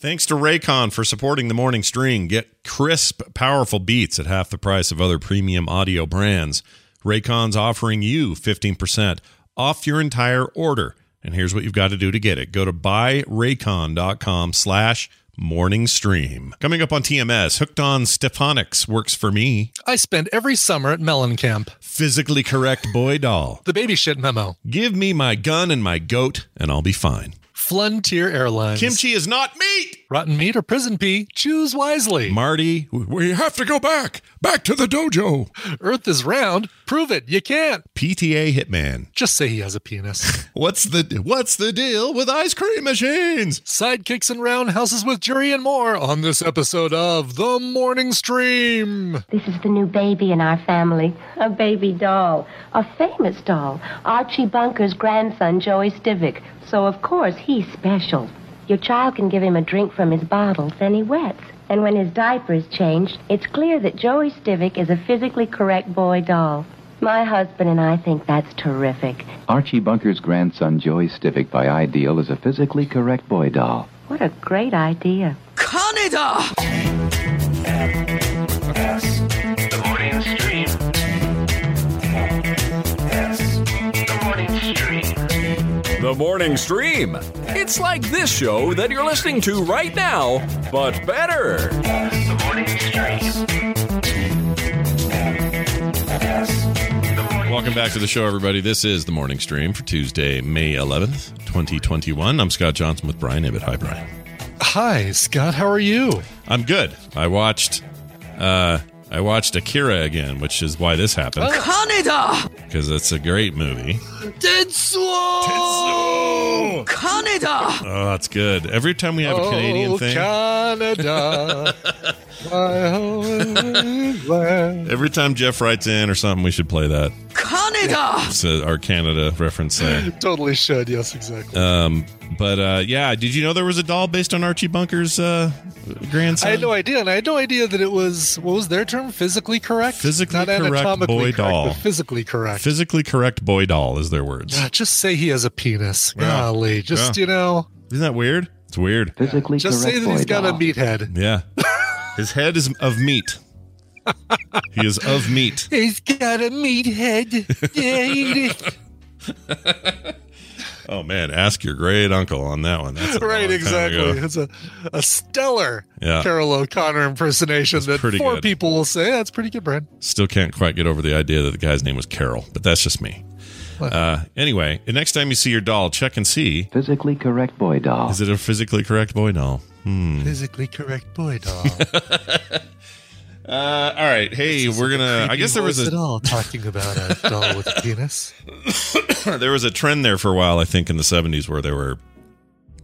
Thanks to Raycon for supporting the morning stream. Get crisp, powerful beats at half the price of other premium audio brands. Raycon's offering you 15% off your entire order. And here's what you've got to do to get it. Go to buyraycon.com slash morning stream. Coming up on TMS, Hooked on Stefaniks works for me. I spend every summer at Mellon Camp. Physically correct boy doll. The baby shit memo. Give me my gun and my goat, and I'll be fine. Flunteer Airlines. Kimchi is not meat. Rotten meat or prison pee, choose wisely. Marty, we have to go back. Back to the dojo. Earth is round. Prove it. You can't. PTA Hitman. Just say he has a penis. what's the what's the deal with ice cream machines? Sidekicks and roundhouses with jury and more on this episode of The Morning Stream. This is the new baby in our family. A baby doll. A famous doll. Archie Bunker's grandson, Joey Stivic. So, of course, he's special. Your child can give him a drink from his bottle, then he wets. And when his diaper is changed, it's clear that Joey Stivic is a physically correct boy doll. My husband and I think that's terrific. Archie Bunker's grandson, Joey Stivic, by Ideal, is a physically correct boy doll. What a great idea. Canada! S. The morning stream. It's like this show that you're listening to right now, but better. The morning stream. Welcome back to the show, everybody. This is the morning stream for Tuesday, May 11th, 2021. I'm Scott Johnson with Brian Ibbott. Hi, Brian. Hi, Scott. How are you? I'm good. I watched uh I watched Akira again, which is why this happened. Oh, Canada! Because it's a great movie. Tetsuo! Tetsuo! Canada! Oh, that's good. Every time we have a oh, Canadian thing. Canada. my home. Every time Jeff writes in or something, we should play that. Canada! It's uh, our Canada reference there. totally should. Yes, exactly. Um, but uh, yeah, did you know there was a doll based on Archie Bunker's uh, grandson? I had no idea, and I had no idea that it was what was their term? Physically correct. Physically Not correct anatomically boy correct, doll. but physically correct. Physically correct boy doll is their words. Ah, just say he has a penis. Yeah. Golly, just Yeah. you know, Isn't that weird? It's weird. Physically just correct Just say that he's got doll. a meathead. Yeah. His head is of meat. he is of meat. He's got a meathead. Yeah, eat it. Oh man, ask your great uncle on that one. That's right, exactly. It's a, a stellar Yeah. Carroll O'Connor impersonation that pretty four good. people will say that's pretty good, Brad. Still can't quite get over the idea that the guy's name was Carroll, but that's just me. Uh, anyway, the next time you see your doll, check and see Physically correct boy doll. is it a physically correct boy doll? Hmm. Physically correct boy doll. Uh, all right. Hey, we're gonna. I guess there was at a all talking about a doll with a penis. there was a trend there for a while. I think in the seventies where they were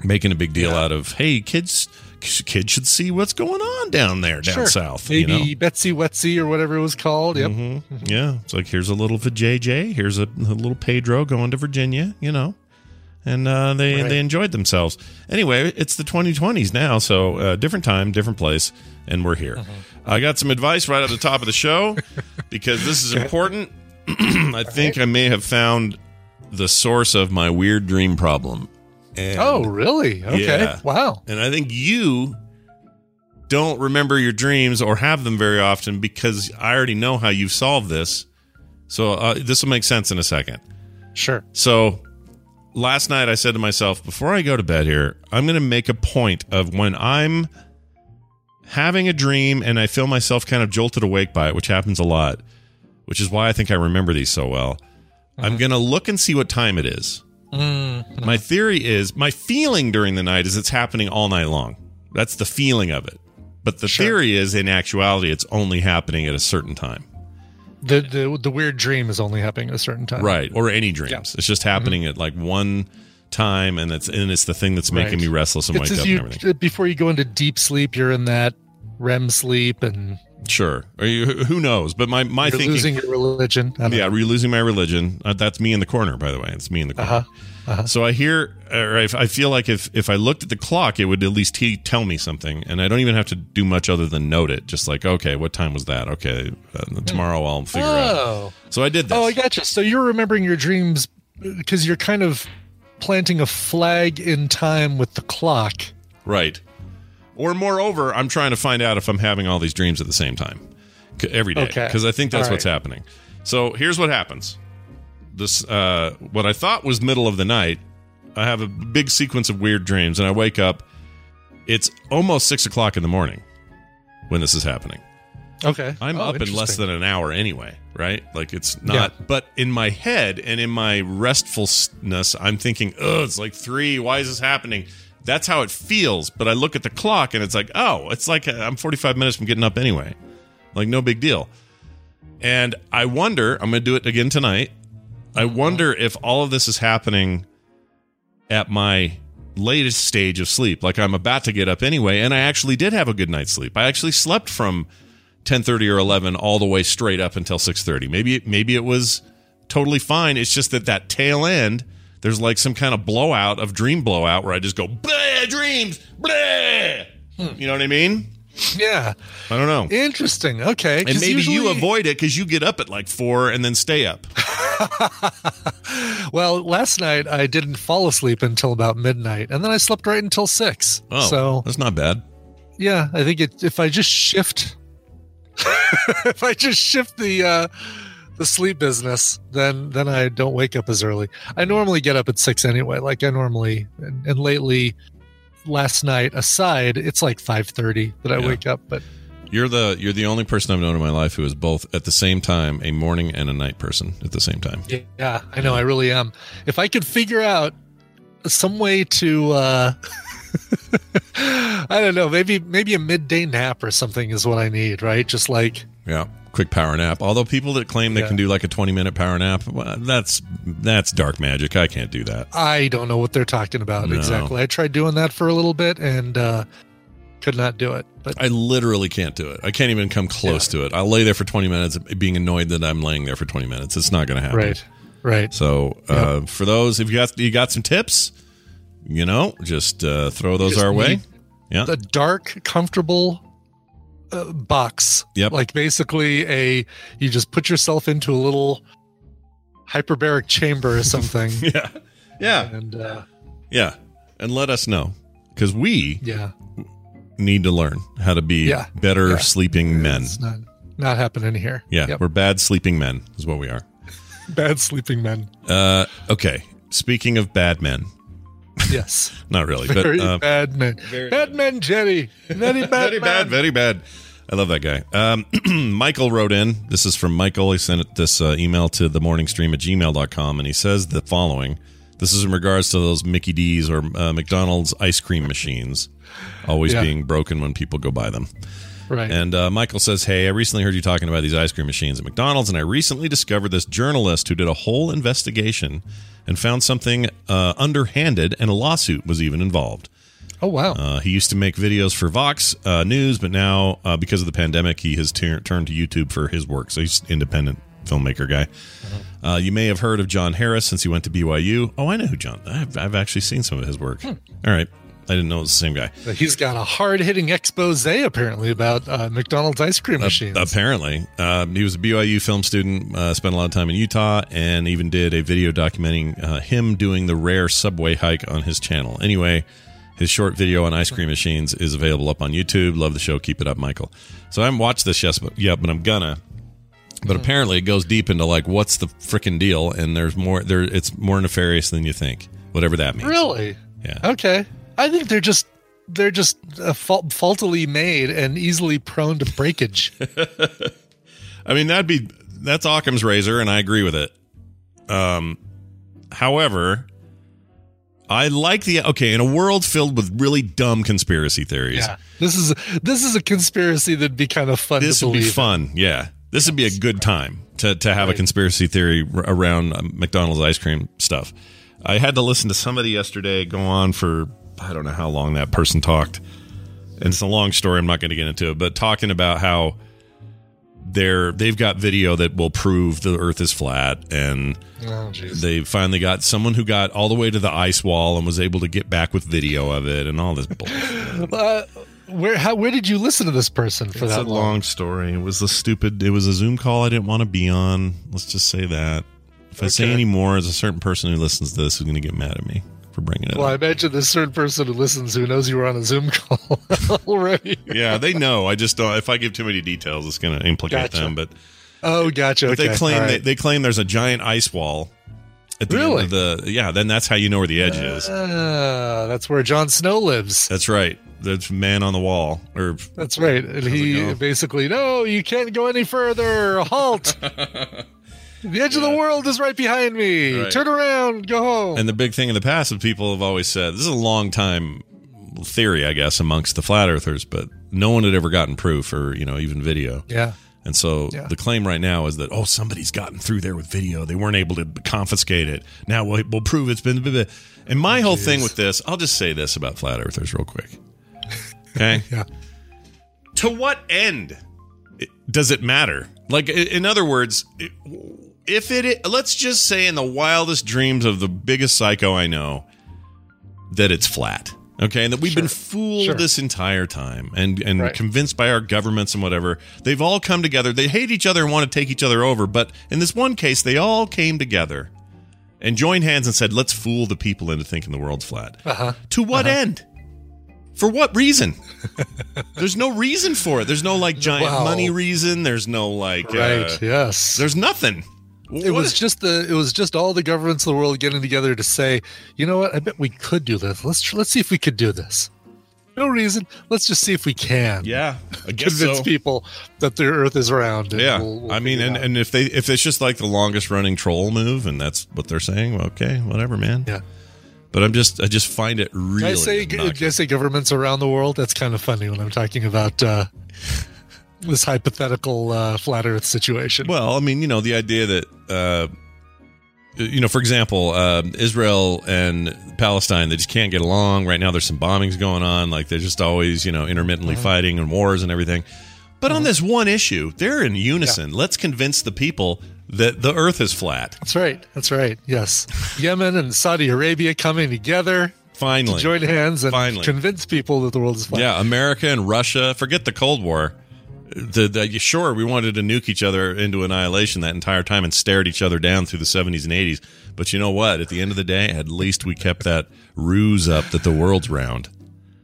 making a big deal out of hey kids kids should see what's going on down there down Sure. south. Maybe you know? Betsy Wetsy or whatever it was called. Yep. Mhm. Yeah, it's like here's a little JJ. Here's a, a little Pedro going to Virginia. You know, and uh, they Right. they enjoyed themselves. Anyway, it's the 2020s now, so uh, different time, different place, and we're here. Uh-huh. I got some advice right at the top of the show because this is important. I think I may have found the source of my weird dream problem. And, Oh, really? Okay. Yeah. Wow. And I think you don't remember your dreams or have them very often because I already know how you've solved this. So uh, this will make sense in a second. Sure. So last night I said to myself, before I go to bed here, I'm going to make a point of when I'm having a dream and I feel myself kind of jolted awake by it, which happens a lot, which is why I think I remember these so well. I'm going to look and see what time it is. Mm. My theory is, my feeling during the night is it's happening all night long. That's the feeling of it. But the theory is, in actuality, it's only happening at a certain time. The, the the weird dream is only happening at a certain time. right or any dreams it's just happening mm-hmm. at like one time and it's and it's the thing that's making Right. me restless and It's wake up you, and everything before you go into deep sleep, you're in that REM sleep and sure you, who knows but my my you're thinking losing your religion. I yeah know. losing my religion uh, that's me in the corner by the way it's me in the corner Uh-huh. so i hear or if i feel like if if i looked at the clock it would at least te- tell me something and i don't even have to do much other than note it just like okay what time was that okay uh, tomorrow i'll figure out Oh. so i did this Oh, I gotcha. So you're remembering your dreams because you're kind of planting a flag in time with the clock. Right. Or moreover, I'm trying to find out if I'm having all these dreams at the same time every day Okay. because I think that's All what's happening. So here's what happens. This uh, what I thought was middle of the night. I have a big sequence of weird dreams, and I wake up. It's almost six o'clock in the morning when this is happening. Okay. I'm Oh, up in less than an hour anyway, right? Like it's not. But in my head and in my restfulness, I'm thinking, "Oh, it's like three. Why is this happening?" That's how it feels. But I look at the clock and it's like, "Oh, it's like uh, I'm 45 minutes from getting up anyway. Like no big deal." And I wonder. I'm going to do it again tonight. I wonder if all of this is happening at my latest stage of sleep. Like I'm about to get up anyway, and I actually did have a good night's sleep. I actually slept from 10:30 or 11 all the way straight up until 6:30. Maybe maybe it was totally fine. It's just that that tail end there's like some kind of blowout of dream blowout where I just go bleh dreams bleh. You know what I mean? Yeah. I don't know. Interesting. Okay. And maybe you avoid it because you get up at like four and then stay up. Well, last night I didn't fall asleep until about midnight, and then I slept right until six. Oh, so that's not bad. yeah, I think it, if I just shift, if I just shift the uh, the sleep business, then then I don't wake up as early. I normally get up at six anyway. Like I normally, and, and lately, last night aside, it's like five thirty that I Yeah. wake up. But You're the you're the only person I've known in my life who is both at the same time a morning and a night person at the same time. yeah, I know I really am. If I could figure out some way to. uh I don't know. Maybe maybe a midday nap or something is what I need, right? Just like Yeah, quick power nap. Although people that claim they Yeah. can do like a 20 minute power nap, well, that's that's dark magic. I can't do that. I don't know what they're talking about No. exactly. I tried doing that for a little bit and uh could not do it. But I literally can't do it. I can't even come close to it. I'll lay there for 20 minutes being annoyed that I'm laying there for 20 minutes. It's not going to happen. right, right. So, uh, for those if you got you got some tips, you know, just uh, throw those Just our way. Yeah. The dark, comfortable uh, box. Yep. Like basically a you just put yourself into a little hyperbaric chamber or something. yeah. Yeah. and uh Yeah. And let us know cuz we yeah. need to learn how to be Yeah. better Yeah. sleeping men. It's not not happening here. Yeah, Yep. we're bad sleeping men is what we are. bad sleeping men. Uh, okay. Speaking of bad men, Yes. not really, Very but uh, bad men. bad men, Jerry. Very bad. very bad, very bad. I love that guy. Um, Michael wrote in. This is from Michael. He sent this uh, email to the morning stream at gmail.com, and he says the following. This is in regards to those Mickey D's or uh, McDonald's ice cream machines always Yeah. being broken when people go by them. Right. And uh, Michael says, Hey, I recently heard you talking about these ice cream machines at McDonald's, and I recently discovered this journalist who did a whole investigation and found something uh, underhanded, and a lawsuit was even involved. oh wow. Uh, he used to make videos for Vox uh, News, but now, uh, because of the pandemic, he has tur- turned to YouTube for his work. So he's an independent filmmaker guy. Uh, you may have heard of John Harris since he went to BYU. Oh, I know who John. I've, I've actually seen some of his work. All right. I didn't know it was the same guy. He's got a hard hitting expose apparently about uh, McDonald's ice cream machines. Apparently, uh, he was a BYU film student. Uh, spent a lot of time in Utah, and even did a video documenting uh, him doing the rare subway hike on his channel. Anyway, his short video on ice cream machines is available up on YouTube. Love the show. Keep it up, Michael. So I haven't watched this yet, but yeah, but I'm gonna. But apparently, it goes deep into like what's the freaking deal, and there's more. There, it's more nefarious than you think. whatever that means. Really? Yeah. Okay. I think they're just they're just uh, fault, faultily made and easily prone to breakage. I mean, that'd be that's Occam's razor, and I agree with it. Um, however, I like the okay in a world filled with really dumb conspiracy theories. yeah. This is this is a conspiracy that'd be kind of fun This would be fun. Yeah, this would be a good time to to have a conspiracy theory r- around um, McDonald's ice cream stuff. I had to listen to somebody yesterday go on for I don't know how long that person talked, and it's a long story. I'm not going to get into it, but talking about how they're they've got video that will prove the Earth is flat, and Oh, they finally got someone who got all the way to the ice wall and was able to get back with video of it and all this bullshit. Uh, where how where did you listen to this person for it's that a long story. It was a stupid. It was a Zoom call I didn't want to be on. Let's just say that. If I say any more, there's a certain person who listens to this who's going to get mad at me for bringing it Well, I imagine this certain person who listens who knows you were on a Zoom call already. Yeah, they know. I just don't. If I give too many details, it's going to implicate Gotcha. them. But, Oh, gotcha. but Okay. they claim All they, they claim there's a giant ice wall at the Really? end of the. Yeah, then that's how you know where the edge is. Ah, that's where Jon Snow lives. That's right. There's man on the wall, or That's right. And he basically, no, you can't go any further. Halt. the edge of the world is right behind me. Right. Turn around. Go home. And the big thing in the past is people have always said this is a long time theory, I guess, amongst the flat earthers, but no one had ever gotten proof or you know even video. yeah. And so Yeah. the claim right now is that oh somebody's gotten through there with video. They weren't able to confiscate it. Now we'll, we'll prove it's been. blah, blah. And my oh, whole thing with this, I'll just say this about flat earthers real quick. Okay. Yeah. To what end does it matter? Like, in other words, i- if it, let's just say in the wildest dreams of the biggest psycho I know, that it's flat. Okay, and that we've been fooled Sure. this entire time and and Right. convinced by our governments and whatever. They've all come together. They hate each other and want to take each other over, but in this one case, they all came together and joined hands and said, "Let's fool the people into thinking the world's flat." Uh-huh. To what end? For what reason? There's no reason for it. There's no like giant Wow. money reason. There's no like Right. uh, yes. there's nothing. It What was just the it was just all the governments of the world getting together to say, you know what? I bet we could do this. Let's tr- let's see if we could do this. No reason. Let's just see if we can. yeah. I guess Convince so. people that the Earth is round. and Yeah, we'll- we'll I mean, and, and if they if it's just like the longest running troll move, and that's what they're saying, well, okay, whatever, man. Yeah. But I'm just I just find it really. Did I say did I say governments around the world? That's kind of funny when I'm talking about uh, this hypothetical uh, flat Earth situation. Well, I mean, you know, the idea that, uh, you know, for example, uh, Israel and Palestine, they just can't get along. Right now, there's some bombings going on. Like, they're just always, you know, intermittently Uh-huh. fighting and wars and everything. But on this one issue, they're in unison. Let's convince the people that the earth is flat. That's right. That's right. Yes, Yemen and Saudi Arabia coming together Finally. to join hands and Finally. convince people that the world is flat. Yeah, America and Russia. Forget the Cold War. The, the, sure, we wanted to nuke each other into annihilation that entire time and stared each other down through the 70s and 80s. But you know what? At the end of the day, at least we kept that ruse up that the world's round.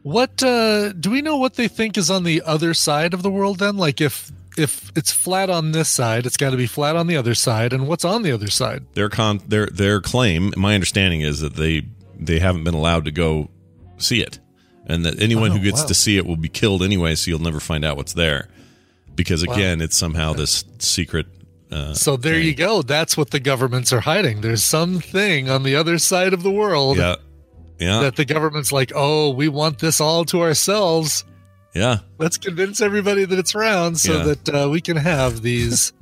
What uh, do we know? What they think is on the other side of the world? Then, like if if it's flat on this side, it's got to be flat on the other side. And what's on the other side? Their con, their their claim, my understanding is that they they haven't been allowed to go see it, and that anyone Oh, who gets wow. to see it will be killed anyway. So you'll never find out what's there, because again, it's somehow this secret. Uh, So there you go. That's what the governments are hiding. There's something on the other side of the world yeah, yeah, that the government's like, oh, we want this all to ourselves. yeah. Let's convince everybody that it's round so Yeah. that uh, we can have these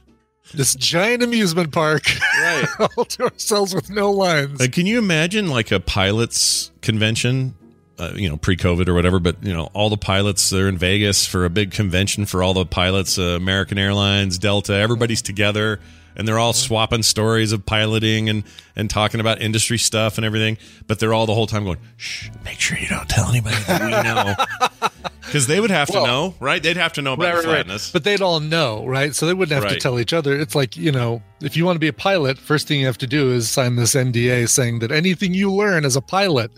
this giant amusement park Right. all to ourselves with no lines. Like, can you imagine like a pilots convention, uh, you know, pre-COVID or whatever? But you know, all the pilots they're in Vegas for a big convention for all the pilots, uh, American Airlines, Delta, everybody's together, and they're all swapping stories of piloting and and talking about industry stuff and everything. But they're all the whole time going, "Shh, make sure you don't tell anybody that we know," because they would have to know, right? They'd have to know about Right, the right, right. flatness. But they'd all know, right? So they wouldn't have to tell each other. It's like, you know, if you want to be a pilot, first thing you have to do is sign this NDA saying that anything you learn as a pilot,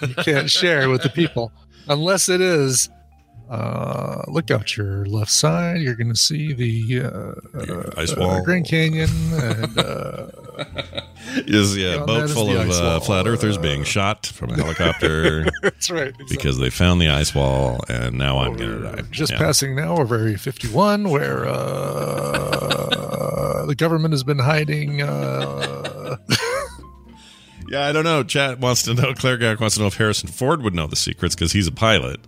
you can't share with the people. Unless it is, uh, look out your left side. You're going to see the uh, uh, Ice uh, wall. Grand Canyon. And, uh, Is yeah, a boat full of uh, flat earthers being shot from a helicopter That's right. exactly. because they found the ice wall, and now I'm gonna die. Just Yeah. passing now over Area 51, where uh, the government has been hiding. Uh, Yeah, I don't know. Chat wants to know. Claire Gack wants to know if Harrison Ford would know the secrets because he's a pilot.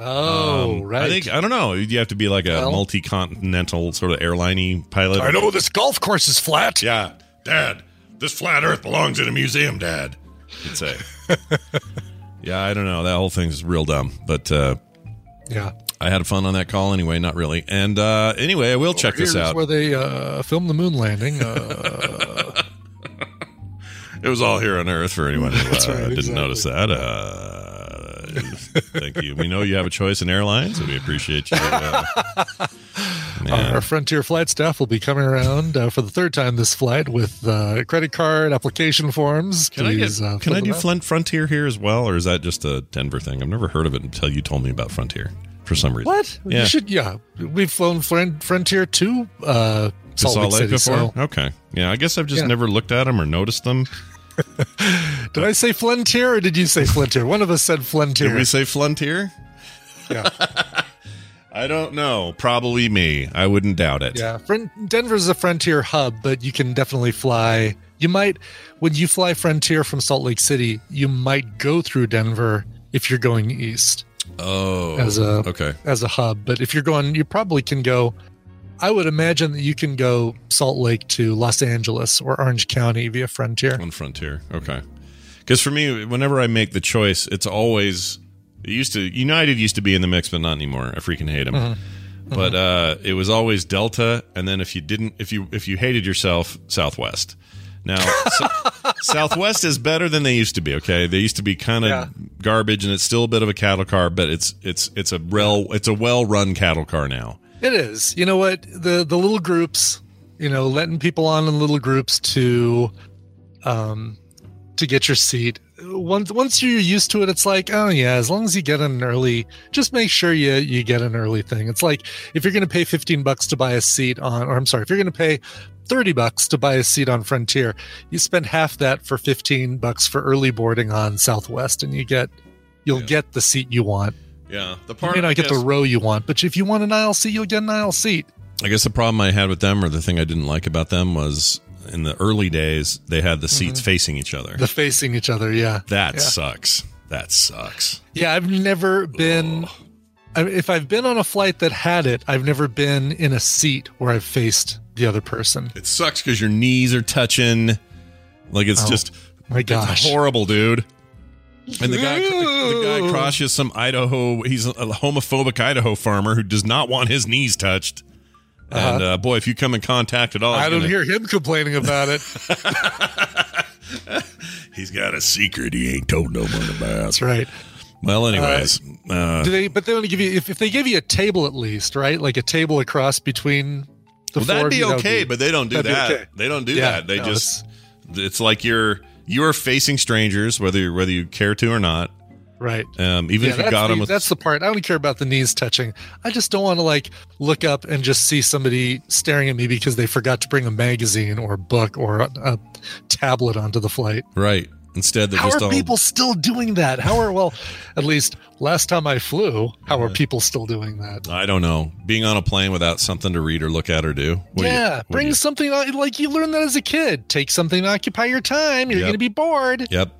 Oh, Um, right. I think I don't know. You have to be like a Well- multi-continental sort of airliney pilot. I know this golf course is flat. Yeah, Dad, this flat Earth belongs in a museum, Dad. You'd say. yeah, I don't know. That whole thing's real dumb, but uh, Yeah. I had fun on that call anyway. Not really. And uh, anyway, I will check this Here's out. where they uh, filmed the moon landing. Uh, It was all here on Earth for anyone who uh, right, didn't exactly. notice that. Thank you. We know you have a choice in airlines, and we appreciate you. Uh. Our Frontier flight staff will be coming around uh, for the third time this flight with uh, credit card application forms. Can I, get, uh, can I do out. Frontier here as well, or is that just a Denver thing? I've never heard of it until you told me about Frontier for some reason. What? Yeah. You should. Yeah, we've flown Fron- Frontier to uh, To Salt, Lake, City. before? So, Okay. Yeah, I guess I've just Yeah. never looked at them or noticed them. Did I say Frontier or did you say Flintier? One of us said Flintier. Did we say Flunteer? yeah, I don't know. Probably me. I wouldn't doubt it. yeah. Denver's a Frontier hub, but you can definitely fly. You might, when you fly Frontier from Salt Lake City, you might go through Denver if you're going east Oh. as a okay. as a hub. But if you're going, you probably can go. I would imagine that you can go Salt Lake to Los Angeles or Orange County via Frontier. On Frontier. Okay. Because for me, whenever I make the choice, it's always it used to United used to be in the mix, but not anymore. I freaking hate them. Mm-hmm. But uh, it was always Delta, and then if you didn't, if you if you hated yourself, Southwest. Now, so- Southwest is better than they used to be. Okay, they used to be kind of Yeah. garbage, and it's still a bit of a cattle car, but it's it's it's a well it's a well run cattle car now. It is. You know what? The the little groups, you know, letting people on in little groups to um to get your seat. Once once you're used to it, it's like, oh yeah, as long as you get an early, just make sure you you get an early thing. It's like if you're going to pay 15 bucks to buy a seat on or I'm sorry, if you're going to pay 30 bucks to buy a seat on Frontier, you spend half that for 15 bucks for early boarding on Southwest and you get you'll Yeah. get the seat you want. Yeah, the part You may I not get the row you want, but if you want an aisle seat, you'll get an aisle seat. I guess the problem I had with them, or the thing I didn't like about them, was in the early days they had the seats mm-hmm. facing each other. The facing each other, yeah. that yeah. sucks. That sucks. Yeah, I've never been. I, if I've been on a flight that had it, I've never been in a seat where I've faced the other person. It sucks because your knees are touching. Like it's Oh, just my it's gosh. horrible, dude. And the guy, the, the guy crosses some Idaho. He's a homophobic Idaho farmer who does not want his knees touched. And uh, boy, if you come in contact at all, I don't gonna- hear him complaining about it. He's got a secret he ain't told no one about. That's right. Well, anyways, uh, Do they? But they only give you if, if they give you a table at least, right? Like a table across between the well, four that'd be you, okay, but they don't do that. okay. They don't do Yeah, that. They no, just it's like you're you're facing strangers, whether you whether you care to or not. right. Um, even Yeah, if you got the, them with that's the part. I don't care about the knees touching. I just don't want to like look up and just see somebody staring at me because they forgot to bring a magazine or a book or a, a tablet onto the flight. right. Instead, they're How just are all people still doing that? How are well, at least last time I flew, how are people still doing that? I don't know. Being on a plane without something to read or look at or do. What do you- yeah, bring you- something like you learned that as a kid. Take something to occupy your time. You're Yep. going to be bored. Yep.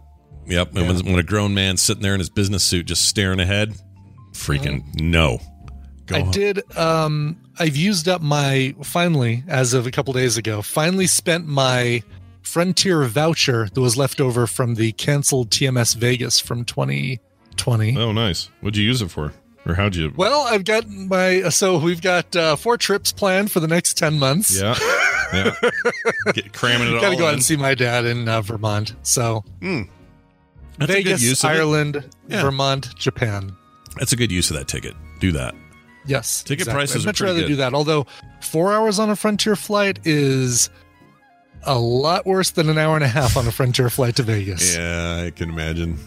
Yep. And when, when a grown man's sitting there in his business suit just staring ahead, freaking no. Go I home. did. Um, I've used up my finally, as of a couple days ago, finally spent my Frontier voucher that was left over from the canceled TMS Vegas from 2020. Oh, nice. What'd you use it for? Or how'd you? Well, I've got my so we've got uh, four trips planned for the next ten months. Yeah. Yeah. Get, cramming it all Got to go out and see my dad in uh, Vermont. So That's a good Vegas, use of. Ireland, Yeah. Vermont, Japan. That's a good use of that ticket. Do that. Yes, Ticket exactly. prices I'd much rather good. do that. Although four hours on a Frontier flight is a lot worse than an hour and a half on a Frontier flight to Vegas. Yeah, I can imagine.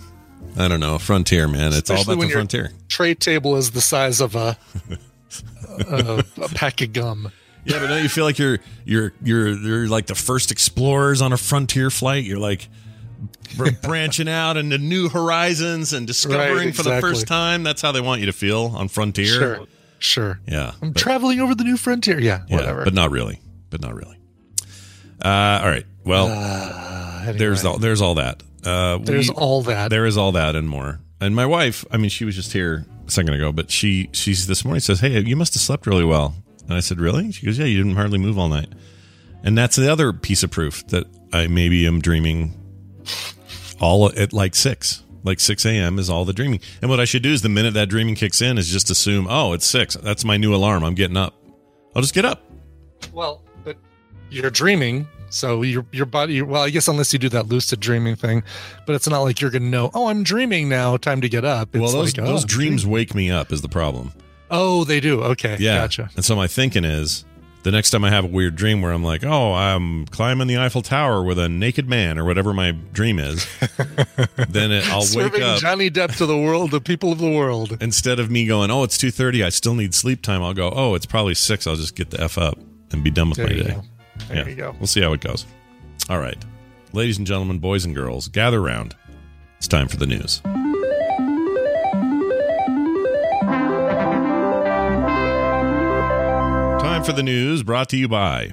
I don't know. Frontier, man. It's all Especially about when the frontier. Tray table is the size of a, a, a pack of gum. Yeah, but don't you feel like you're you're you're you're like the first explorers on a frontier flight? You're like br- branching out into new horizons and discovering Right, for the first time. That's how they want you to feel on Frontier. Sure. Sure. Yeah. I'm but- traveling over the new frontier. Yeah, yeah, whatever. but not really. But not really. Uh, all right. Well, Uh, anyway. there's all, there's all that. Uh, There's we- all that. There is all that and more. And my wife, I mean, she was just here a second ago, but she she's this morning says, "Hey, you must have slept really well." And I said, "Really?" She goes, "Yeah, you didn't hardly move all night." And that's the other piece of proof that I maybe am dreaming all at like six. Like 6 a.m. is all the dreaming. And what I should do is the minute that dreaming kicks in is just assume, oh, it's six. That's my new alarm. I'm getting up. I'll just get up. Well, you're dreaming, so your your body. Well, I guess unless you do that lucid dreaming thing, but it's not like you're going to know. Oh, I'm dreaming now. Time to get up. It's well, those, like, oh, those I'm dreams wake me up is the problem. Oh, they do. Okay, Yeah. gotcha. And so my thinking is the next time I have a weird dream where I'm like, oh, I'm climbing the Eiffel Tower with a naked man or whatever my dream is, then it, I'll wake Serving up. Johnny Depp to the world, the people of the world. Instead of me going, oh, it's 2.30, I still need sleep time, I'll go, oh, it's probably 6, I'll just get the F up and be done with There my day. go. There you go. We'll see how it goes. All right. Ladies and gentlemen, boys and girls, gather round. It's time for the news. Time for the news brought to you by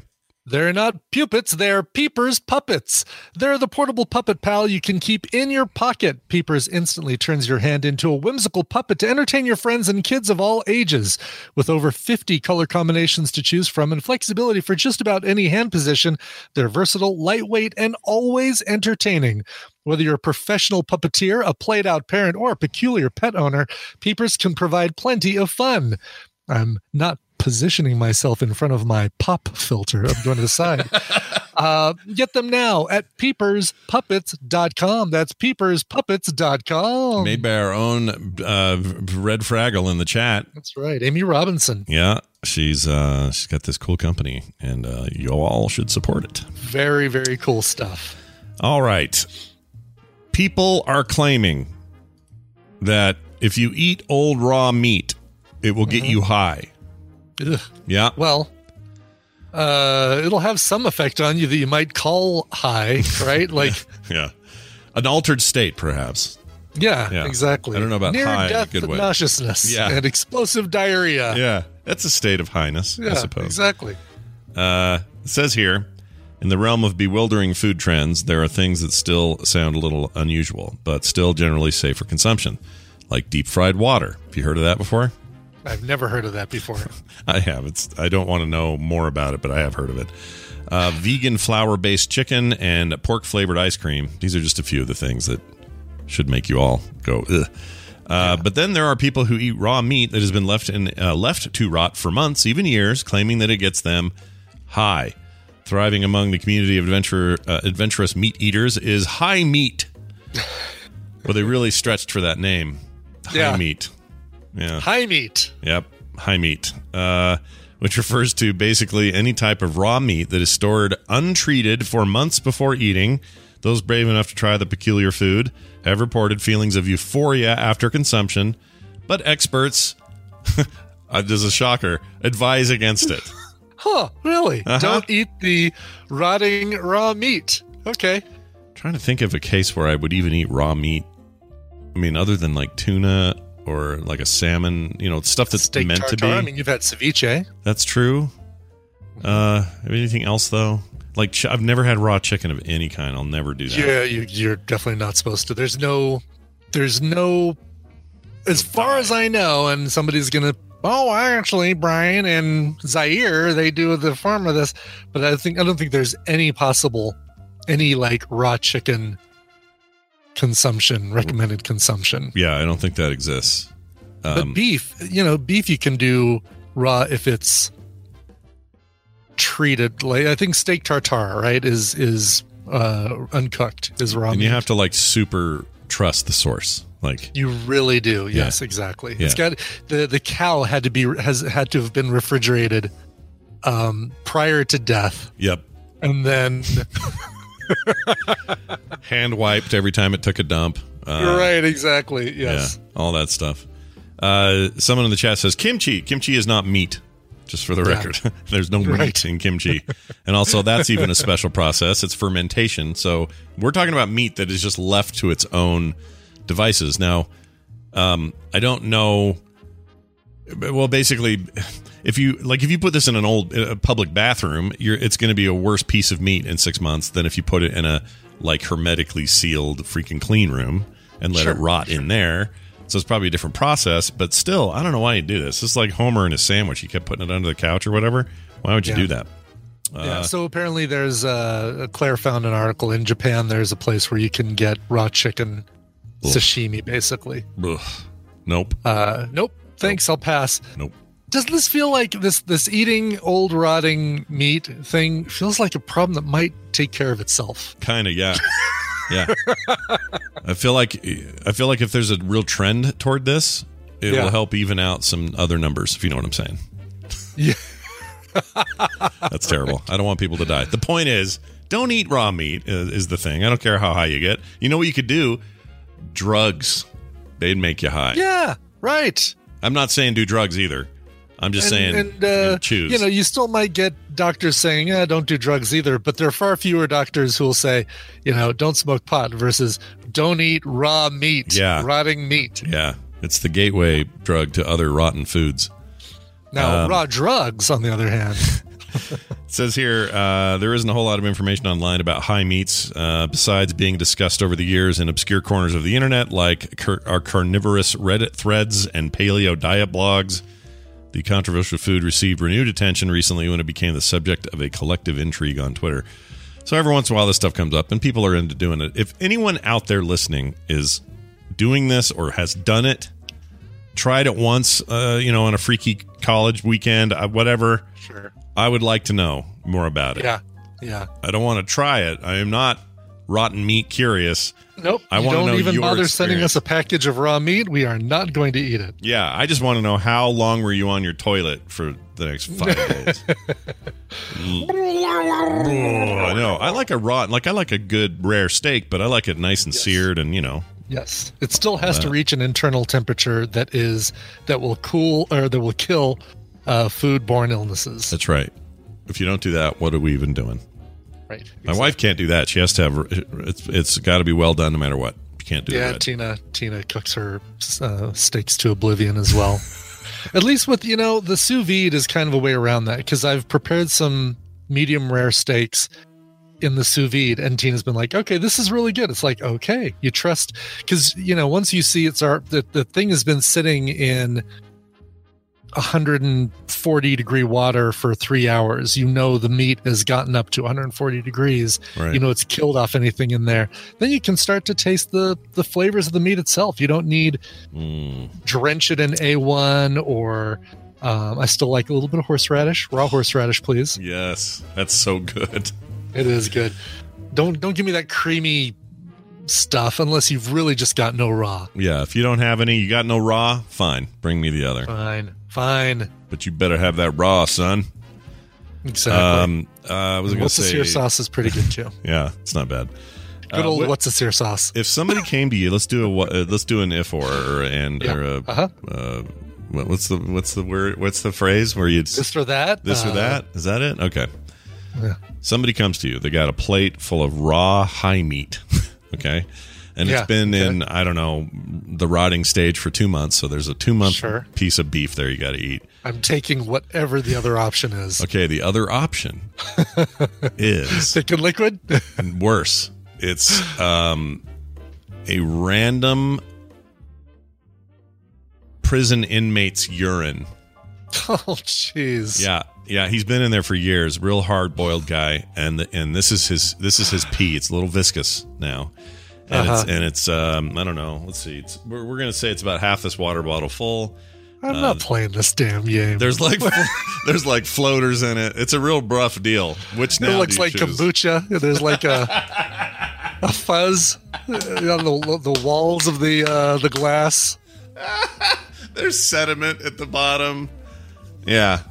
They're not puppets, they're Peepers puppets. They're the portable puppet pal you can keep in your pocket. Peepers instantly turns your hand into a whimsical puppet to entertain your friends and kids of all ages. With over 50 color combinations to choose from and flexibility for just about any hand position, they're versatile, lightweight, and always entertaining. Whether you're a professional puppeteer, a played out parent, or a peculiar pet owner, Peepers can provide plenty of fun. I'm not positioning myself in front of my pop filter. I'm going to the side. uh, get them now at peeperspuppets.com. That's peeperspuppets.com. made by our own uh, Red Fraggle in the chat. That's right. Amy Robinson. Yeah, she's uh, she's got this cool company, and uh, you all should support it. Very, very cool stuff. All right, people are claiming that if you eat old raw meat, it will get you high. Ugh. Yeah, Well, uh, it'll have some effect on you that you might call high, right? Like, yeah, an altered state, perhaps. yeah, Yeah. exactly. I don't know about Near high in a death good way. nauseousness Yeah. and explosive diarrhea. Yeah, that's a state of highness, I suppose. exactly. Uh, it says here, in the realm of bewildering food trends, there are things that still sound a little unusual, but still generally safe for consumption, like deep fried water. Have you heard of that before? I've never heard of that before. I have. It's. I don't want to know more about it, but I have heard of it. Uh, vegan flour-based chicken and pork-flavored ice cream. These are just a few of the things that should make you all go. Ugh. Uh, But then there are people who eat raw meat that has been left in uh, left to rot for months, even years, claiming that it gets them high. Thriving among the community of adventure, uh, adventurous meat eaters is High Meat. well, they really stretched for that name. High Yeah. Meat. Yeah. High meat. Yep, high meat, uh, which refers to basically any type of raw meat that is stored untreated for months before eating. Those brave enough to try the peculiar food have reported feelings of euphoria after consumption, but experts, uh, this is a shocker, advise against it. Huh, really? Uh-huh. Don't eat the rotting raw meat. Okay. trying to think of a case where I would even eat raw meat. I mean, other than like tuna or like a salmon, you know, stuff that's Steak meant tartare. to be. I mean, you've had ceviche. That's true. Uh, anything else though? Like ch- I've never had raw chicken of any kind. I'll never do that. Yeah, you, you're definitely not supposed to. There's no, there's no, as far as I know, and somebody's gonna. Oh, actually, Brian and Zaire, they do the farm of this, but I think I don't think there's any possible, any like raw chicken consumption recommended consumption. Yeah, I don't think that exists. but Um, beef, you know, beef you can do raw if it's treated. Like I think steak tartare, right, is is uh uncooked, is raw. and you have to like super trust the source. Like You really do. Yeah. Yes, exactly. Yeah. It's got the the cow had to be has had to have been refrigerated um prior to death Yep. and then Hand wiped every time it took a dump. Uh, right exactly yes Yeah, all that stuff. Uh, someone in the chat says kimchi. Kimchi is not meat. just for the Yeah. record. There's no meat Right. in kimchi. And also, that's even a special process. It's fermentation. So we're talking about meat that is just left to its own devices. Now, um, I don't know. Well, basically, if you like, if you put this in an old uh, public bathroom, you're it's going to be a worse piece of meat in six months than if you put it in a like hermetically sealed freaking clean room and let Sure, it rot in there. So it's probably a different process, but still, I don't know why you do this. It's like Homer and his sandwich. He kept putting it under the couch or whatever. Why would you Yeah. do that? Uh, yeah. So apparently, there's uh, Claire found an article in Japan. There's a place where you can get raw chicken sashimi, basically. ugh. Nope. Uh, nope. Thanks. I'll pass. Nope. Does this feel like this this eating old rotting meat thing feels like a problem that might take care of itself? Kind of, yeah. yeah. I feel like I feel like if there's a real trend toward this, it Yeah. will help even out some other numbers, if you know what I'm saying. Yeah. That's terrible. I don't want people to die. The point is, don't eat raw meat is, is the thing. I don't care how high you get. You know what you could do? Drugs. They'd make you high. Yeah. Right. I'm not saying do drugs either. I'm just saying and uh, choose. You know, you still might get doctors saying, "Yeah, don't do drugs either." But there are far fewer doctors who will say, you know, don't smoke pot versus don't eat raw meat, Yeah. rotting meat. yeah, it's the gateway drug to other rotten foods. Now, Um, raw drugs, on the other hand, It says here uh, there isn't a whole lot of information online about high meats, uh, besides being discussed over the years in obscure corners of the internet, like car- our carnivorous Reddit threads and paleo diet blogs. The controversial food received renewed attention recently when it became the subject of a collective intrigue on Twitter. So every once in a while, this stuff comes up, and people are into doing it. If anyone out there listening is doing this or has done it, tried it once, uh, you know, on a freaky college weekend, uh, whatever. Sure. I would like to know more about it. yeah, yeah. I don't want to try it. I am not rotten meat curious. Nope. I you wanna don't know even bother sending us a package of raw meat. We are not going to eat it. Yeah, I just want to know how long were you on your toilet for the next five days? I know. I like a raw, like I like a good rare steak, but I like it nice and seared, and you know, Yes, it still has to Uh, reach an internal temperature that is that will cool or that will kill uh, food-borne illnesses. that's right. If you don't do that, what are we even doing? Right. My wife can't do that. She has to have. It's it's got to be well done no matter what. You can't do yeah, that. Tina Tina cooks her uh, steaks to oblivion as well. At least with you know the sous vide is kind of a way around that because I've prepared some medium rare steaks in the sous vide, and Tina's been like, "Okay, this is really good." It's like, okay, you trust because you know once you see it's our the, the thing has been sitting in 140 degree water for three hours. You know the meat has gotten up to 140 degrees. Right. You know it's killed off anything in there. Then you can start to taste the the flavors of the meat itself. You don't need Mm, drench it in A1 or um, I still like a little bit of horseradish, raw horseradish, please. yes, that's so good. It is good. Don't don't give me that creamy stuff unless you've really just got no raw. Yeah, if you don't have any, you got no raw. Fine, bring me the other. Fine, fine, But you better have that raw, son. exactly. Um, uh, I was going to what's the say, sear sauce is pretty good too. yeah, it's not bad. Good Uh, old what- what's a sear sauce? If somebody came to you, let's do a what- uh, let's do an if or, or and Yeah. or a, Uh-huh. uh, what, what's the what's the word? What's the phrase where you This or that? this or Uh, that? Is that it? Okay. Yeah. Somebody comes to you. They got a plate full of raw high meat. okay. And Yeah, it's been okay. in, I don't know, the rotting stage for two months. So there's a two month Sure. piece of beef there you got to eat. I'm taking whatever the other option is. Okay. The other option is Thick and liquid? And worse. It's um, a random prison inmate's urine. oh, jeez. Yeah, yeah, he's been in there for years. Real hard boiled guy, and the, and this is his this is his pee. It's a little viscous now, and Uh-huh. it's and it's um I don't know. Let's see. It's, we're we're gonna say it's about half this water bottle full. I'm not playing this damn game. Um, There's like there's like floaters in it. It's a real rough deal. Which now it looks like choose? kombucha. There's like a a fuzz uh, on the, the walls of the uh, the glass. There's sediment at the bottom. Yeah.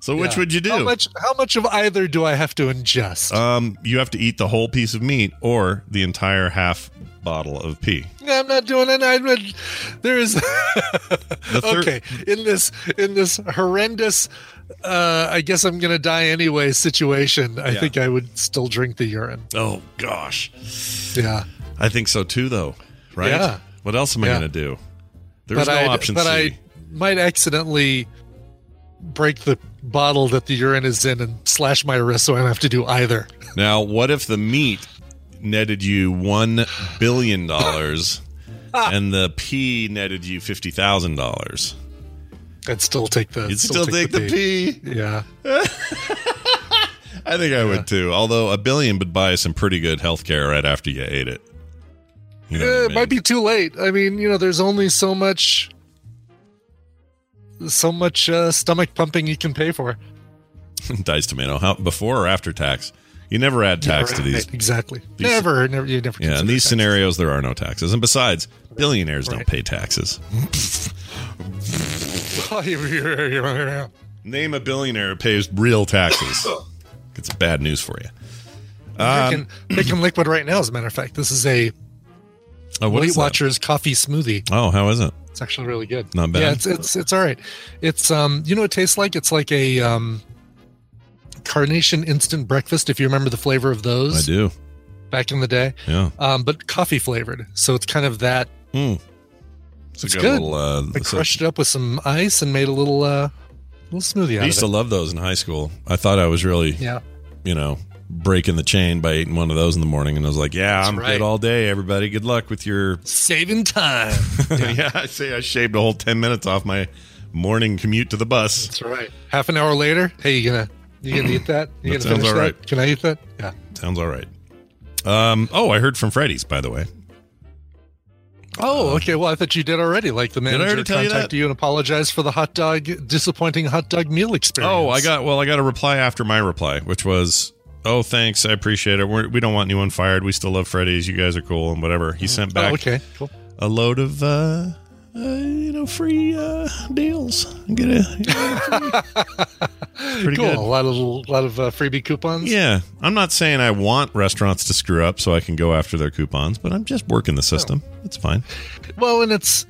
So which would you do? How much? How much of either do I have to ingest? Um, you have to eat the whole piece of meat or the entire half bottle of pee. I'm not doing it. I'm not, there is The third- okay in this in this horrendous. Uh, I guess I'm gonna die anyway. Situation. I Yeah. think I would still drink the urine. Oh gosh, Yeah, I think so too, though. Right? Yeah. What else am I Yeah. going to do? There's no I'd- option But C. I might accidentally break the bottle that the urine is in and slash my wrist, so I don't have to do either. Now, what if the meat netted you one billion dollars and the pee netted you fifty thousand dollars? I'd still take the. You'd still, take, the, pee. Yeah. I think I would too. Although a billion would buy some pretty good health care right after you ate it. You know what I Eh, it might be too late. I mean, you know, there's only so much, so much uh, stomach pumping you can pay for. diced tomato. How before or after tax? You never add tax to these. Exactly. these- never, never. You never. Yeah, in these taxes. scenarios, there are no taxes, and besides, billionaires don't pay taxes. Name a billionaire who pays real taxes. It's bad news for you. Um, drinking, making liquid right now. As a matter of fact, this is a oh, what Weight? Watchers coffee smoothie. Oh, how is it? It's actually really good. Not bad. Yeah, it's it's it's all right. It's um, you know what it tastes like? It's like a um, carnation instant breakfast. If you remember the flavor of those, I do. back in the day. Yeah. Um, but coffee flavored. So it's kind of that. Mm. It's, It's good. Little, uh, I crushed it up with some ice and made a little uh, little smoothie out I used to love those in high school. I thought I was really, yeah. you know, breaking the chain by eating one of those in the morning, and I was like, "Yeah, I'm right. good all day, everybody. Good luck with your." Saving time. yeah. I say I shaved a whole ten minutes off my morning commute to the bus. That's right. Half an hour later, hey, you gonna you gonna eat that? You That gonna sounds all that? right. Can I eat that? Yeah. Sounds all right. Um. Oh, I heard from Freddy's, by the way. Oh, okay. Well, I thought you did already. Like the manager already tell you contacted that? you, and apologized for the hot dog, disappointing hot dog meal experience. Oh, I got well. I got a reply after my reply, which was, "Oh, thanks, I appreciate it. We're, we don't want anyone fired. We still love Freddy's. You guys are cool and whatever." He sent back Oh, okay. Cool. a load of, uh, uh, you know, free uh, deals. Get a pretty cool. good. A lot of lot of uh, freebie coupons. Yeah, I'm not saying I want restaurants to screw up so I can go after their coupons, but I'm just working the system. It's fine. Well, and it's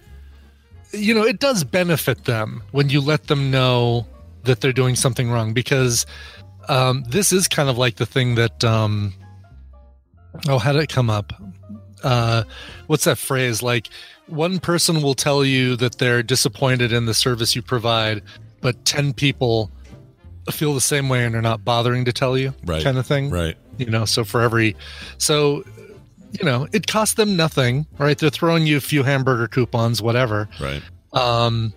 you know it does benefit them when you let them know that they're doing something wrong because um, this is kind of like the thing that um, oh how did it come up uh, what's that phrase like one person will tell you that they're disappointed in the service you provide but 10 people feel the same way and are not bothering to tell you Right. kind of thing Right. you know so for every so you know it costs them nothing right they're throwing you a few hamburger coupons whatever Right. um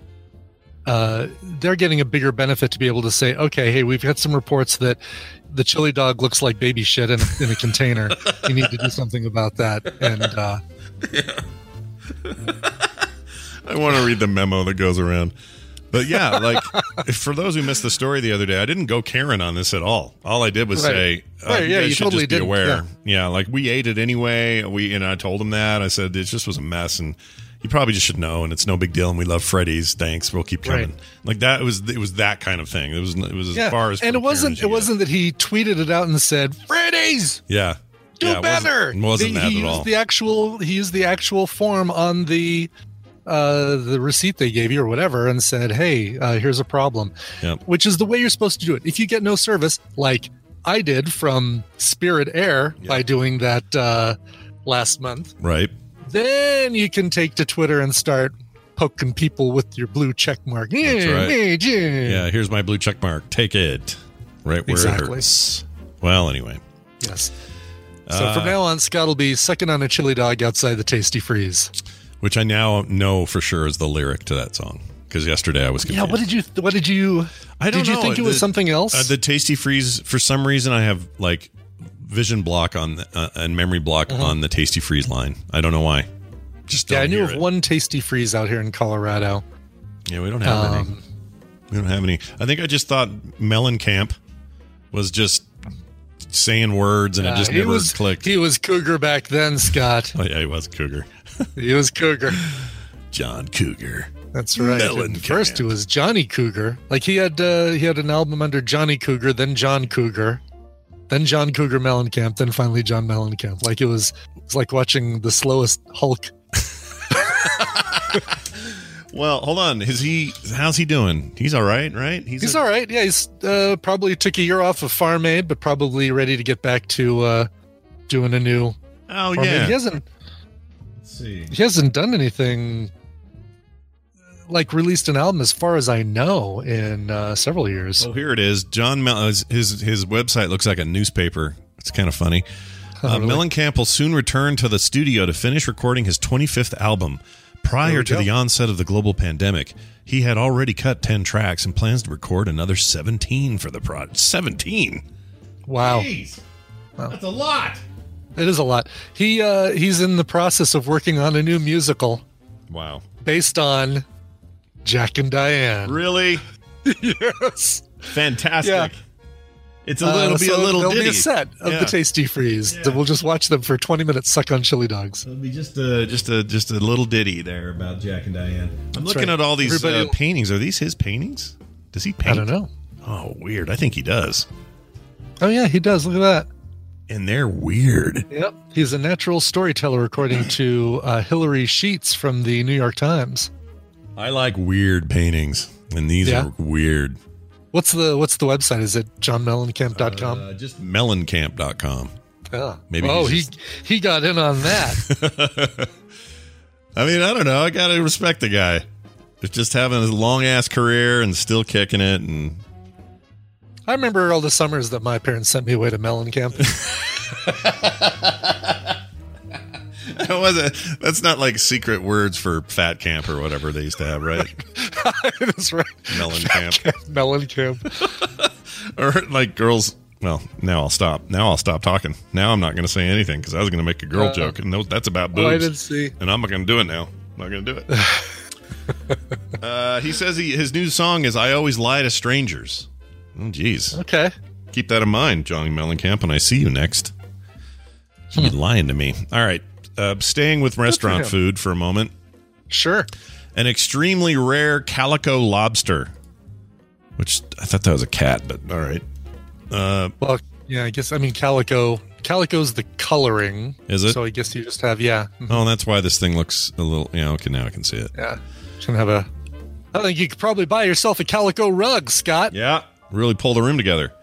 uh they're getting a bigger benefit to be able to say okay hey we've got some reports that the chili dog looks like baby shit in a, in a container you need to do something about that and uh I want to read the memo that goes around. But yeah, like for those who missed the story the other day, I didn't go Karen on this at all. All I did was Right. say, uh, Right, you yeah, you should totally just be didn't, aware. yeah. Yeah. like we ate it anyway. We and I told him that. I said it just was a mess, and you probably just should know, and it's no big deal. And we love Freddy's. Thanks, we'll keep coming. Right. Like that was it was that kind of thing. It was it was as yeah. far as and it wasn't it get. wasn't that he tweeted it out and said freddy's Yeah, do yeah, it wasn't- better It wasn't, he, that he at used all. the actual he used the actual form on the uh the receipt they gave you or whatever and said hey uh, here's a problem Yep. which is the way you're supposed to do it if you get no service like i did from spirit air by doing that uh last month Right. Then you can take to twitter and start poking people with your blue check mark yeah, right. yeah. Here's my blue check mark. Take it. Right where Exactly. it hurts. Well, anyway. yes so Uh, from now on scott will be sucking on a chili dog outside the Tastee Freez which I now know for sure is the lyric to that song. Because yesterday I was confused. yeah what did you what did you I don't know? did you know. think it was The- something else Uh, the Tastee Freez, for some reason, I have like vision block on the, uh, and memory block on the Tastee Freez line. I don't know why. Just Mm-hmm. yeah i knew of it. one Tastee Freez out here in colorado Yeah, we don't have any. Um, We don't have any. I think I just thought Mellencamp was just saying words and it just never was clicked. he was cougar back then scott oh yeah, he was Cougar. he was cougar John Cougar. That's right. And First, it was Johnny Cougar. Like he had uh, he had an album under Johnny Cougar, then John Cougar, then John Cougar Mellencamp, then finally John Mellencamp. Like it was it was like watching the slowest Hulk. Well, hold on. Is he? How's he doing? He's all right, right? He's a- all right. Yeah, he's uh, probably took a year off of Farm Aid, but probably ready to get back to uh, doing a new. Oh Farm Aid. yeah. he hasn't Let's see. he hasn't done anything like released an album as far as I know in uh, several years. Oh, here it is. John Mel- his his his website looks like a newspaper. It's kind of funny. Uh, really? Mellencamp will soon return to the studio to finish recording his 25th album. Prior to go. the onset of the global pandemic, he had already cut 10 tracks and plans to record another 17 for the project. 17. Wow. That's a lot. It is a lot. He uh he's in the process of working on a new musical Wow. based on Jack and Diane. Really? yes. Fantastic. Yeah. It's a little Uh, be a little there'll ditty. be a set of Yeah. the Tastee Freez. that We'll just watch them for 20 minutes suck on chili dogs. It'll be just a just a just a little ditty there about Jack and Diane. I'm That's looking right. at all these uh, paintings. Are these his paintings? Does he paint? I don't know. Oh, weird. I think he does. Oh yeah, he does. Look at that. And they're weird. Yep. He's a natural storyteller according to uh, Hillary Sheets from the New York Times. I like weird paintings, and these Yeah. are weird. What's the what's the website? Is it johnmellencamp.com? Uh, just mellencamp.com. yeah. maybe Oh, he's he he got in on that. I mean, I don't know. I got to respect the guy. It's just having a long ass career and still kicking it. And I remember all the summers that my parents sent me away to Mellencamp. that wasn't, that's not like secret words for fat camp or whatever they used to have, right? That's right. Melon camp. Mellencamp. or like girls. Well, now I'll stop. Now I'll stop talking. Now I'm not going to say anything because I was going to make a girl Uh, joke, and those, that's about Oh, I didn't see. and I'm not going to do it now. I'm not going to do it. uh, he says he, his new song is "I Always Lie to Strangers." Oh, jeez. Okay. Keep that in mind, Johnny Mellencamp, and I see you next. You're lying to me. All right. Uh, staying with restaurant him. food for a moment. Sure. An extremely rare calico lobster, which I thought that was a cat, but all right. Uh, Well, yeah, I guess I mean calico. Calico's the coloring. Is it? So I guess you just have yeah. oh, that's why this thing looks a little. Yeah, okay, now I can see it. Yeah. Can have a I think you could probably buy yourself a calico rug, Scott. Yeah, really pull the room together.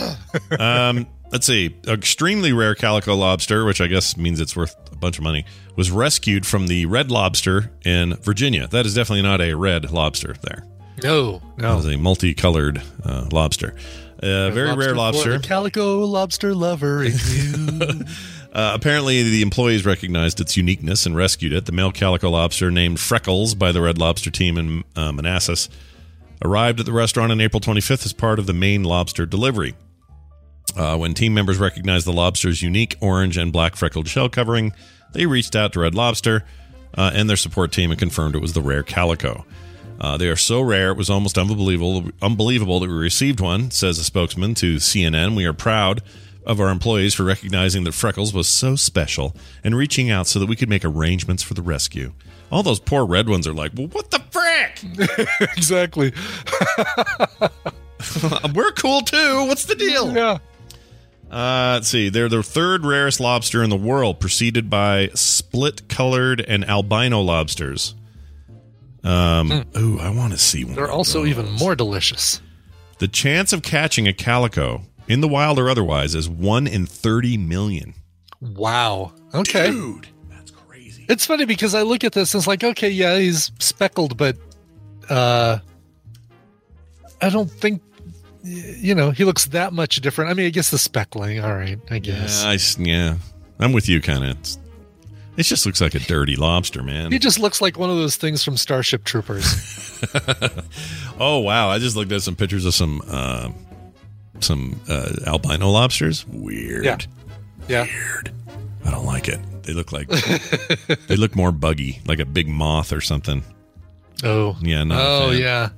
um, let's see. Extremely rare calico lobster, which I guess means it's worth a bunch of money, was rescued from the red lobster in Virginia. That is definitely not a red lobster there. No, That no. was a multicolored uh, lobster. Uh, very rare lobster. the calico lobster lover in you. Uh, apparently, the employees recognized its uniqueness and rescued it. The male calico lobster, named Freckles by the Red Lobster team in uh, Manassas, arrived at the restaurant on April 25th as part of the main lobster delivery. Uh, when team members recognized the lobster's unique orange and black freckled shell covering, they reached out to Red Lobster uh, and their support team and confirmed it was the rare calico. Uh, they are so rare, it was almost unbelievable, unbelievable that we received one, says a spokesman to CNN. We are proud of our employees for recognizing that Freckles was so special and reaching out so that we could make arrangements for the rescue. All those poor red ones are like, well, what the frick? exactly. We're cool too. What's the deal? Yeah. Uh, let's see. They're the third rarest lobster in the world, preceded by split colored and albino lobsters. Um, Ooh, I want to see one. They're also those. even more delicious. The chance of catching a calico in the wild or otherwise is one in 30 million. Wow. Okay. Dude, that's crazy. It's funny because I look at this and it's like, okay, yeah, he's speckled, but uh I don't think you know, he looks that much different. I mean, I guess the speckling, all right, I guess. Yeah, I yeah. I'm with you, kind of. It just looks like a dirty lobster, man. He just looks like one of those things from Starship Troopers. oh wow! I just looked at some pictures of some uh, some uh, albino lobsters. Weird. Yeah. Yeah. Weird. I don't like it. They look like they look more buggy, like a big moth or something. Oh. Yeah. Oh yeah.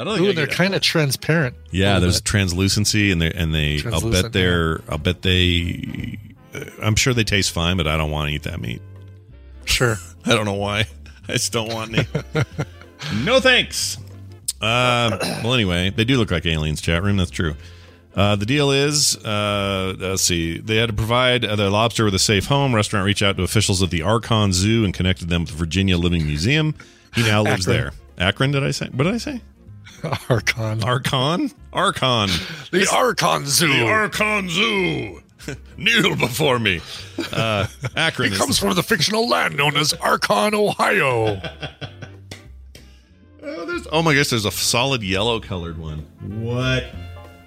I don't think Ooh, I they're kind of transparent. Yeah, there's bit. translucency, and they and they. I'll bet they're. I'll bet they. uh, I'm sure they taste fine, but I don't want to eat that meat. sure. I don't know why. I just don't want any. No thanks. Uh, well, anyway, they do look like aliens. Chat room. That's true. Uh, the deal is, uh, let's see, they had to provide uh, the lobster with a safe home. Restaurant reached out to officials at the Archon Zoo and connected them with the Virginia Living Museum. He now lives Akron. there. Akron, did I say? What did I say? Archon. Archon? Archon. The Archon Zoo. The Archon Zoo. Kneel before me. Uh, Akron He comes from the fictional land known as Archon, Ohio. Oh, there's, oh my gosh, there's a solid yellow colored one. What?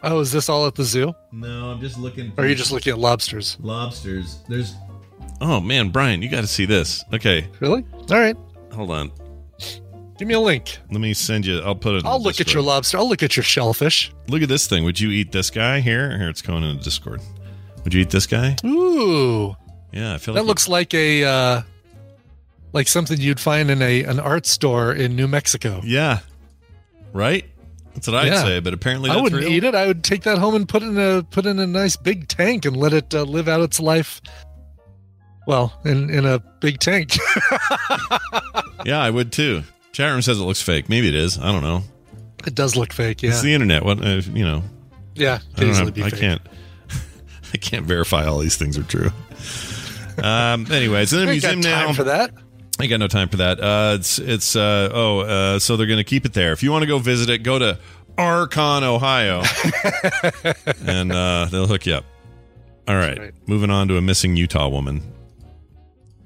Oh, is this all at the zoo? No, I'm just looking. Are you just looking at lobsters? lobsters? There's. Oh man, Brian, you got to see this. Okay, Really? All right. hold on. Give me a link. Let me send you. I'll put it. in I'll look at your lobster. I'll look at your shellfish. Look at this thing. Would you eat this guy here? Here, it's going in the Discord. Would you eat this guy? Ooh. Yeah, I feel like That looks like a uh like something you'd find in a an art store in New Mexico. Yeah, right. That's what I'd Yeah. say. But apparently, I wouldn't real. eat it. I would take that home and put in a put in a nice big tank and let it uh, live out its life. Well, in in a big tank. Yeah, I would too. Chat room says it looks fake. Maybe it is. I don't know. it does look fake. Yeah. It's the internet. What uh, you know? yeah. I, have- be I can't. I can't verify all these things are true. Um. Anyway, it's in the I ain't got museum time now. for that. I got no time for that. Uh, it's it's uh, oh, uh, so they're going to keep it there. If you want to go visit it, go to Archon, Ohio, and uh, they'll hook you up. All right, right. moving on to a missing Utah woman.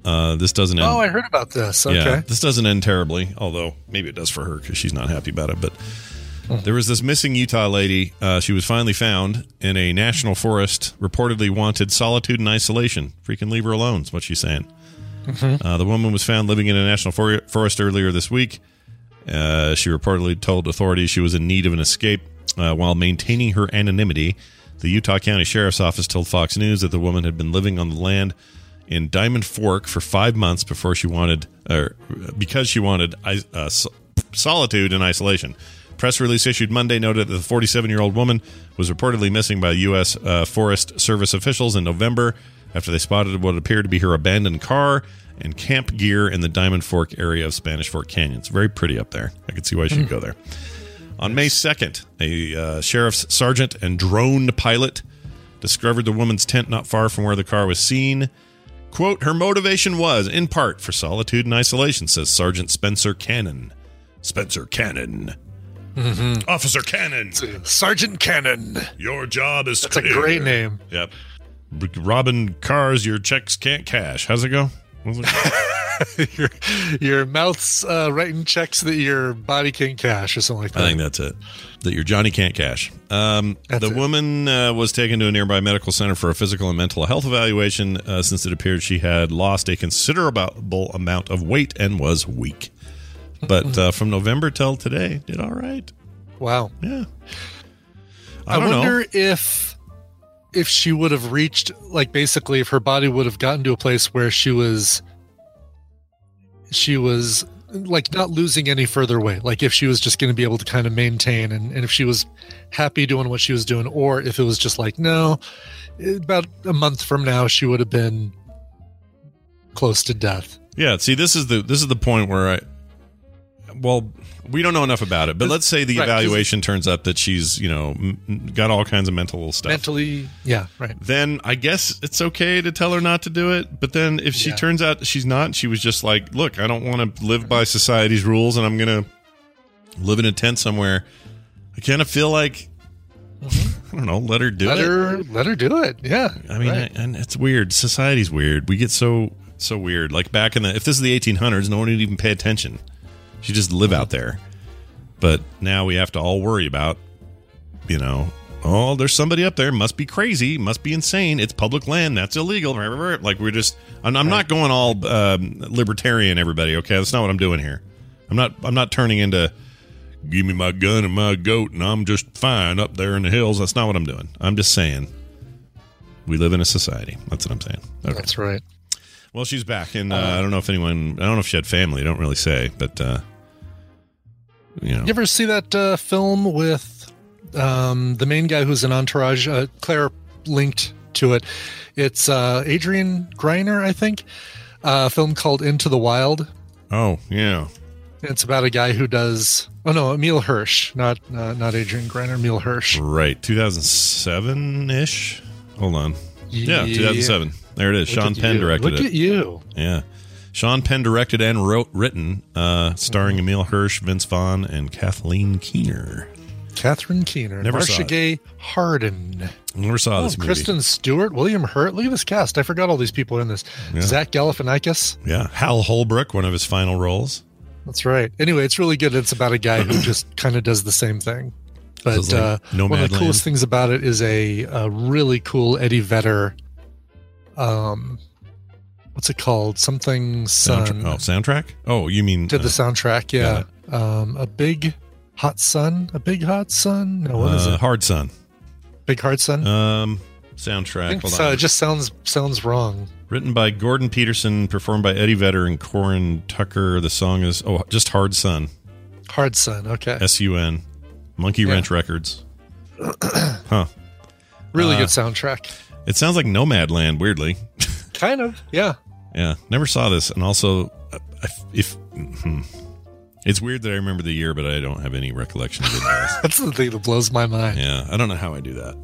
Uh, this doesn't end. Oh, I heard about this. Okay. Yeah, this doesn't end terribly, although maybe it does for her because she's not happy about it. But there was this missing Utah lady. Uh, she was finally found in a national forest, reportedly wanted solitude and isolation. Freaking leave her alone, is what she's saying. Uh, the woman was found living in a national for- forest earlier this week. Uh, she reportedly told authorities she was in need of an escape uh, while maintaining her anonymity. The Utah County Sheriff's Office told Fox News that the woman had been living on the land in Diamond Fork for five months before she wanted, or because she wanted uh, solitude and isolation. Press release issued Monday noted that the 47 year old woman was reportedly missing by U.S. Uh, Forest Service officials in November after they spotted what appeared to be her abandoned car and camp gear in the Diamond Fork area of Spanish Fork Canyon. It's very pretty up there. I could see why she would go there. On May 2nd, a uh, sheriff's sergeant and drone pilot discovered the woman's tent not far from where the car was seen. Quote, her motivation was, in part, for solitude and isolation, says Sergeant Spencer Cannon. Spencer Cannon. Mm-hmm. Officer Cannon. Sergeant Cannon. Your job is That's a great name. Yep. R- Robbing cars your checks can't cash. How's it go? Your your mouth's uh, writing checks that your body can't cash or something like that. I think that's it. That your Johnny can't cash. Um, the it. woman uh, was taken to a nearby medical center for a physical and mental health evaluation uh, since it appeared she had lost a considerable amount of weight and was weak. But uh, from November till today, did all right. wow. Yeah. I, I, wonder know. if if she would have reached like basically if her body would have gotten to a place where she was she was like not losing any further weight like if she was just going to be able to kind of maintain and, and if she was happy doing what she was doing or if it was just like no about a month from now she would have been close to death Yeah, see, this is the this is the point where I. Well, we don't know enough about it, but let's say the right, evaluation turns up that she's you know m- got all kinds of mental stuff. mentally yeah right then I guess it's okay to tell her not to do it. But then if she Yeah. turns out she's not, she was just like, look, I don't want to live by society's rules and I'm going to live in a tent somewhere. I kind of feel like, mm-hmm. I don't know, let her do let it. her let her do it yeah I mean, right. I- and it's weird. Society's weird. We get so, so weird. Like back in the, if this is the 1800s, no one would even pay attention. You just live out there. But now we have to all worry about, you know, oh, there's somebody up there, must be crazy, must be insane. It's public land, that's illegal. Like we're just, I'm, I'm not going all um, libertarian, everybody. Okay, that's not what I'm doing here. I'm not, I'm not turning into, give me my gun and my goat, and I'm just fine up there in the hills. That's not what I'm doing. I'm just saying, we live in a society. That's what I'm saying. Okay. that's right Well, she's back, and uh, I don't know if anyone, I don't know if she had family. I don't really say, but uh, you know, You ever see that uh, film with um, the main guy who's an entourage? Uh, Claire linked to it. It's uh, Adrian Grenier, I think. Uh, a film called Into the Wild. oh yeah, It's about a guy who does. Oh no, Emile Hirsch, not uh, not Adrian Grenier. Emile Hirsch. Right, 2007 ish. Hold on. Yeah, Yeah. 2007. There it is. Look Sean Penn you. directed Look it. Look at you. Yeah. Sean Penn directed and wrote, written, uh, starring Emile Hirsch, Vince Vaughn, and Kathleen Keener. Catherine Keener, Never Marcia. Gay Harden, Never saw oh, this movie. Kristen Stewart, William Hurt. Look at this cast. I forgot all these people are in this. Yeah. Zach Galifianakis. Yeah, Hal Holbrook, one of his final roles. That's right. Anyway, it's really good. It's about a guy who just kind of does the same thing. But it's like uh, one of the coolest things about it is a, a really cool Eddie Vedder. Um, what's it called? Something Sun Soundtra- oh, soundtrack? Oh, you mean did the uh, soundtrack. Yeah, um, a big hot sun. A big hot sun. No, what is uh, it? Hard Sun? Big hard sun. Um, I soundtrack. think Hold so. on. It just sounds sounds wrong. Written by Gordon Peterson, performed by Eddie Vedder and Corin Tucker. The song is oh, just Hard Sun. Hard sun. Okay, S U N. Monkey Yeah. Wrench Records. huh. really uh, good soundtrack. It sounds like Nomadland. Weirdly. Kind of. Yeah. Yeah, never saw this, and also, uh, if hmm. it's weird that I remember the year, but I don't have any recollection of it. That's the thing that blows my mind. yeah, I don't know how I do that.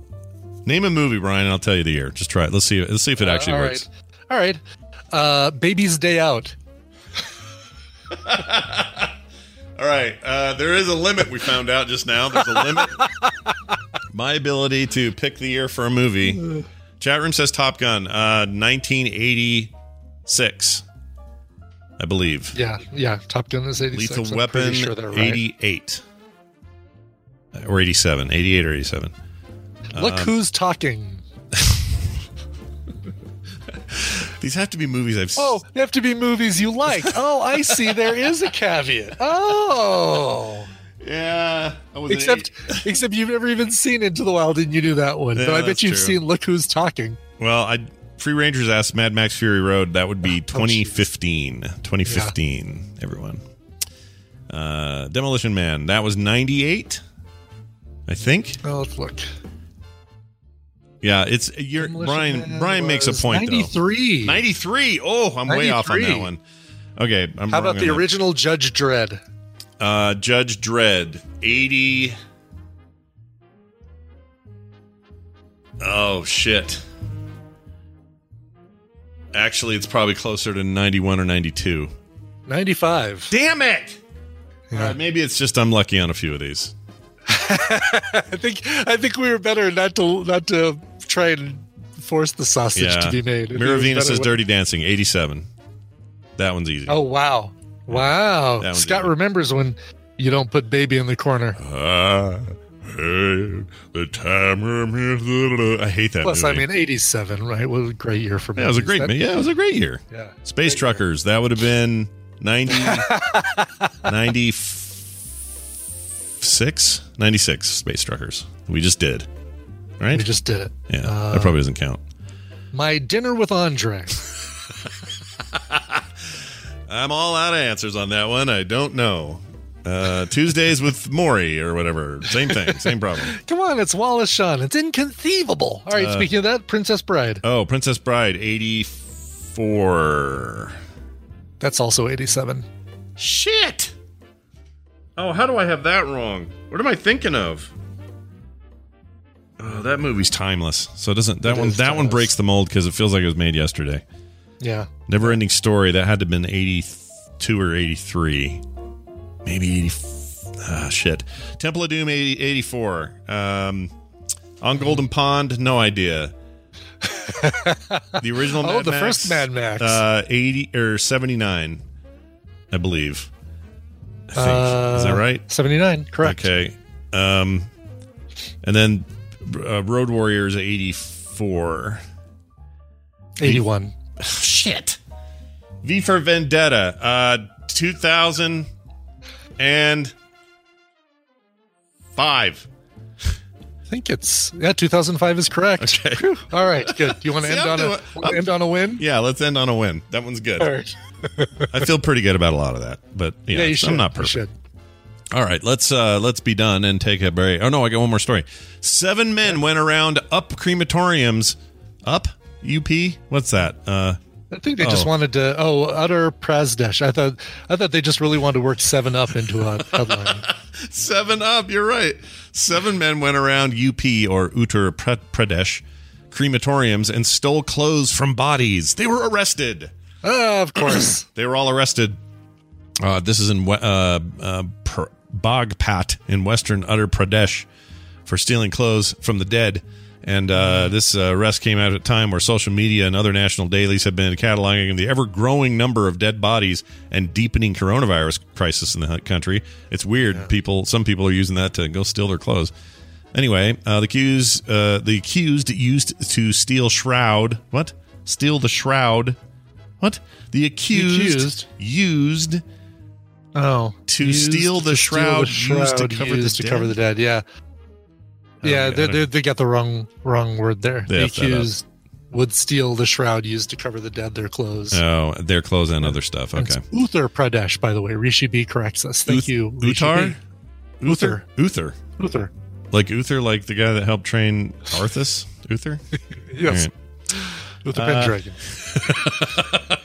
Name a movie, Brian, and I'll tell you the year. Just try it. Let's see. Let's see if it actually Uh, all works. right. All right. Uh, Baby's Day Out. All right. Uh, there is a limit. We found out just now. There's a limit. My ability to pick the year for a movie. Chat room says Top Gun, uh, 1986, I believe. Yeah, yeah. Top Gun is 86. Lethal I'm Weapon, sure right. 88. Or 87. 88 or 87. Look Um, who's talking. These have to be movies I've Oh, they have to be movies you like. Oh, I see. There is a caveat. Oh. Yeah. Except, except you've never even seen Into the Wild, and you knew that one. Yeah, but I bet you've true. seen Look Who's Talking. Well, I Free Rangers asked Mad Max Fury Road. That would Oh, be 2015. 2015, everyone. Uh, Demolition Man. That was 98, I think. Oh, let's look. Yeah, it's you're Demolition Brian. Man Brian makes a point. point 93. though. 93. Oh, I'm way off on that one. Okay, I'm How about the on that. original Judge Dredd? Uh, Judge Dredd, 80. Oh, shit. Actually, it's probably closer to 91 or 92. 95. Damn it! Yeah. Uh, maybe it's just I'm lucky on a few of these. I think I think we were better not to not to try and force the sausage Yeah. to be made. If it Mirror Venus better says Dirty Dancing, 87. That one's easy. Oh wow, wow! Scott remembers when you don't put baby in the corner. Ah, hey, the time I hate that Plus, movie. I mean, eighty-seven, right? What a great year for me. Yeah, it was a great. Yeah, it was a great year. Yeah. Space Truckers. That would have been 90, 96? 96 Space Truckers. We just did. Right? We just did it. yeah, Uh, that probably doesn't count. My dinner with Andre. I'm all out of answers on that one. I don't know. Uh, Tuesdays with Morrie or whatever. Same thing. Same problem. Come on, it's Wallace Shawn. It's inconceivable. All right, Uh, speaking of that, Princess Bride. Oh, Princess Bride, 84. That's also eighty-seven. Shit. Oh, how do I have that wrong? What am I thinking of? Oh, that movie's timeless. So it doesn't that It one is that one breaks the mold because it feels like it was made yesterday. Yeah. Never ending story. That had to have been 82 or 83. Maybe 80. Ah, shit. Temple of Doom 80, 84. Um, on Golden Pond, no idea. the original Oh, the Max, first Mad Max. Uh, 80 or 79, I believe. I think. Is that Uh, right? Seventy-nine. Correct. Okay. Um, and then uh, Road Warriors 84. Eighty-one. Shit. V for Vendetta, uh, 2005. I think it's yeah. Two thousand five is correct. Okay. Whew. All right. Good. Do You want to end I'm on doing- a wanna end on a win? Yeah, let's end on a win. That one's good. All right. I feel pretty good about a lot of that, but yeah, Yeah, you should. I'm not You perfect. should. All right, let's uh let's be done and take a break. Oh no, I got one more story. Seven men went around up crematoriums. Up UP? What's that? Uh I think they just Oh. wanted to. Oh, Uttar Pradesh. I thought. I thought they just really wanted to work Seven Up into a headline. Seven up, you're right. Seven men went around UP or Uttar Pradesh crematoriums and stole clothes from bodies. They were arrested. Ah, of course. They were all arrested. Uh, this is in uh, uh, Bagpat in western Uttar Pradesh for stealing clothes from the dead. And uh, this uh, arrest came out at a time where social media and other national dailies have been cataloging the ever growing number of dead bodies and deepening coronavirus crisis in the country. It's weird. People, some people are using that to go steal their clothes. Anyway, uh, the accused, uh, the accused used to steal shroud. What? Steal the shroud. What? The accused, accused? used Oh, To steal the to shroud steal used to cover the to dead? cover the dead. Yeah, yeah. yeah, they, they, they got the wrong wrong word there. They the effed that up. accused would steal the shroud used to cover the dead. Their clothes. Oh, their clothes and other stuff. Okay. Uttar Pradesh, by the way. Rishi B corrects us. Thank Uth- you, Uttar? Uther? Uther. Uther. Like Uther, like the guy that helped train Arthas? Uther? Yes. All Uther Pendragon. Uh,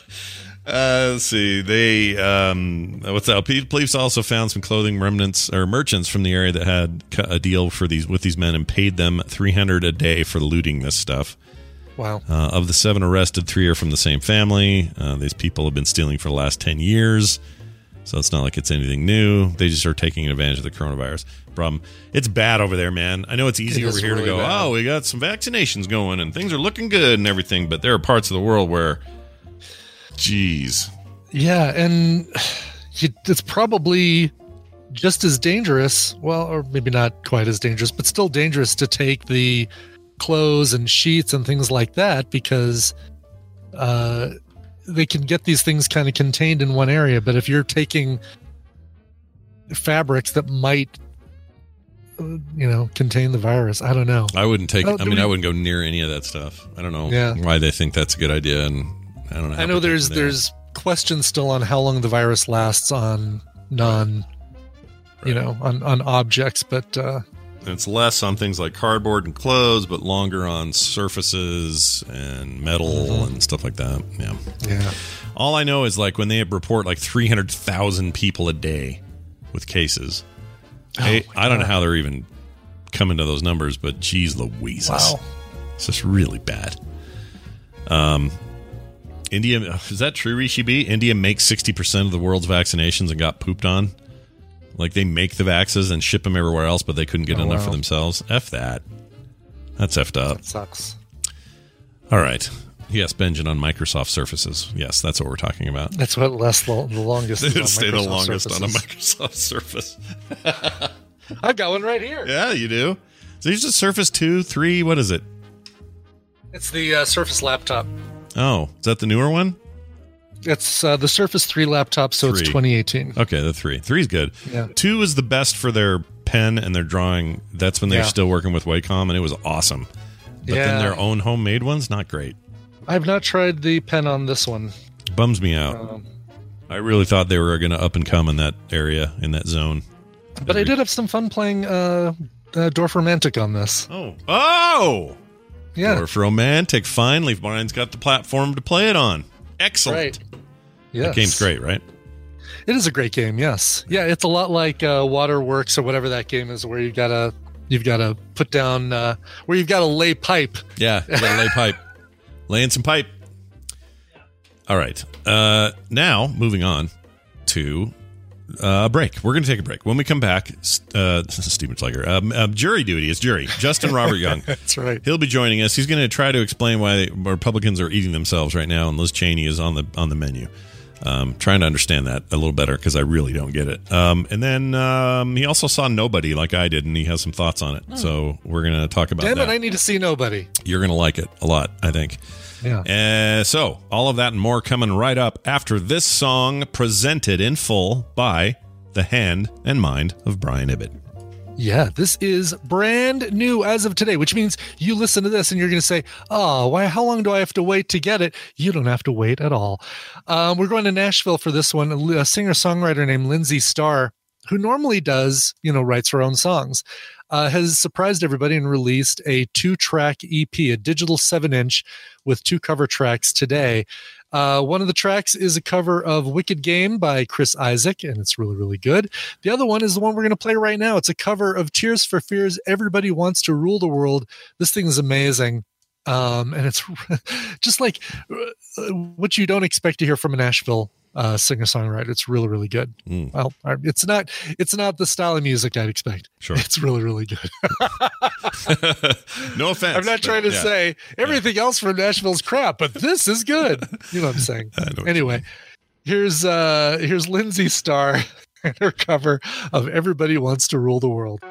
let's see. They um, what's that? Police also found some clothing remnants or merchants from the area that had cut a deal for these with these men and paid them three hundred a day for looting this stuff. Wow. Uh, of the seven arrested, three are from the same family. Uh, these people have been stealing for the last 10 years. So it's not like it's anything new. They just are taking advantage of the coronavirus problem. It's bad over there, man. I know it's easy It over here to go, bad. oh, we got some vaccinations going and things are looking good and everything. But there are parts of the world where, geez. Yeah, and it's probably just as dangerous. Well, or maybe not quite as dangerous, but still dangerous to take the clothes and sheets and things like that because uh, they can get these things kind of contained in one area. But if you're taking fabrics that might, you know, contain the virus, I don't know. I wouldn't take, Oh, I mean, we- I wouldn't go near any of that stuff. I don't know Yeah. why they think that's a good idea. And I don't know. I know there's are. there's questions still on how long the virus lasts on non, you know, on on objects, but uh, It's less on things like cardboard and clothes, but longer on surfaces and metal and stuff like that. Yeah. yeah, All I know is like when they report like 300,000 people a day with cases. I, I don't know how they're even coming to those numbers, but geez Louises. Wow. It's just really bad. Um, India, is that true, Rishi B? India makes 60% of the world's vaccinations and got pooped on? Like they make the vaxes and ship them everywhere else, but they couldn't get Oh, enough wow. for themselves? F that. That's effed up. that sucks. All right. Yes, Benjamin on Microsoft Surfaces. Yes, that's what we're talking about. That's what lasts the, the longest. Stay the longest on a Microsoft Surface. I've got one right here. Yeah, you do. So here's a Surface 2, 3, what is it? It's the uh, Surface laptop. Oh, is that the newer one? It's uh, the Surface Three laptop, so it's 2018. Okay, the 3. 3 is good. Yeah. 2 is the best for their pen and their drawing. That's when they're Yeah. still working with Wacom, and it was awesome. But then Yeah. their own homemade ones, not great. I've not tried the pen on this one. Bums me out. Um, I really thought they were going to up and come in that area, in that zone. but I did have some fun playing uh, uh, Dorfromantik on this. Oh. Oh! Yeah, Dorfromantik. Finally, Brian's got the platform to play it on. Excellent. right. Yes. That game's great, right? It is a great game. Yes. Yeah, it's a lot like uh, Waterworks or whatever that game is, where you gotta you've got to put down uh, where you've got to lay pipe. Yeah, you gotta lay pipe. Laying some pipe. All right. Uh, now, moving on to uh, a break. We're going to take a break. When we come back, uh, Stephen Schleicher, um, um, jury duty is jury. Justin Robert Young. That's right. He'll be joining us. He's going to try to explain why Republicans are eating themselves right now, and Liz Cheney is on the on the menu. Um, trying to understand that a little better because I really don't get it. Um, and then um, he also saw Nobody like I did, and he has some thoughts on it. So we're going to talk about Damn that. it! I need to see nobody. You're going to like it a lot, I think. Yeah. Uh, so, all of that and more coming right up after this song presented in full by the hand and mind of Brian Ibbott. Yeah, this is brand new as of today, which means you listen to this and you're going to say, "Oh, why? How long do I have to wait to get it?" You don't have to wait at all. Um, we're going to Nashville for this one. A singer songwriter named Lindsay Starr, who normally does, you know, writes her own songs. uh, has surprised everybody and released a two track EP, a digital seven inch with two cover tracks today. Uh, one of the tracks is a cover of Wicked Game by Chris Isaak, and it's really, really good. The other one is the one we're going to play right now. It's a cover of Tears for Fears Everybody Wants to Rule the World. This thing is amazing. Um, and it's just like uh, what you don't expect to hear from a Nashville uh, singer songwriter. It's really, really good. Mm. Well, it's not it's not the style of music I'd expect. Sure. It's really, really good. no offense. I'm not trying to yeah. say everything else from Nashville's crap, but this is good. You know what I'm saying? What anyway, here's uh here's Lindsay Starr and her cover of Everybody Wants to Rule the World.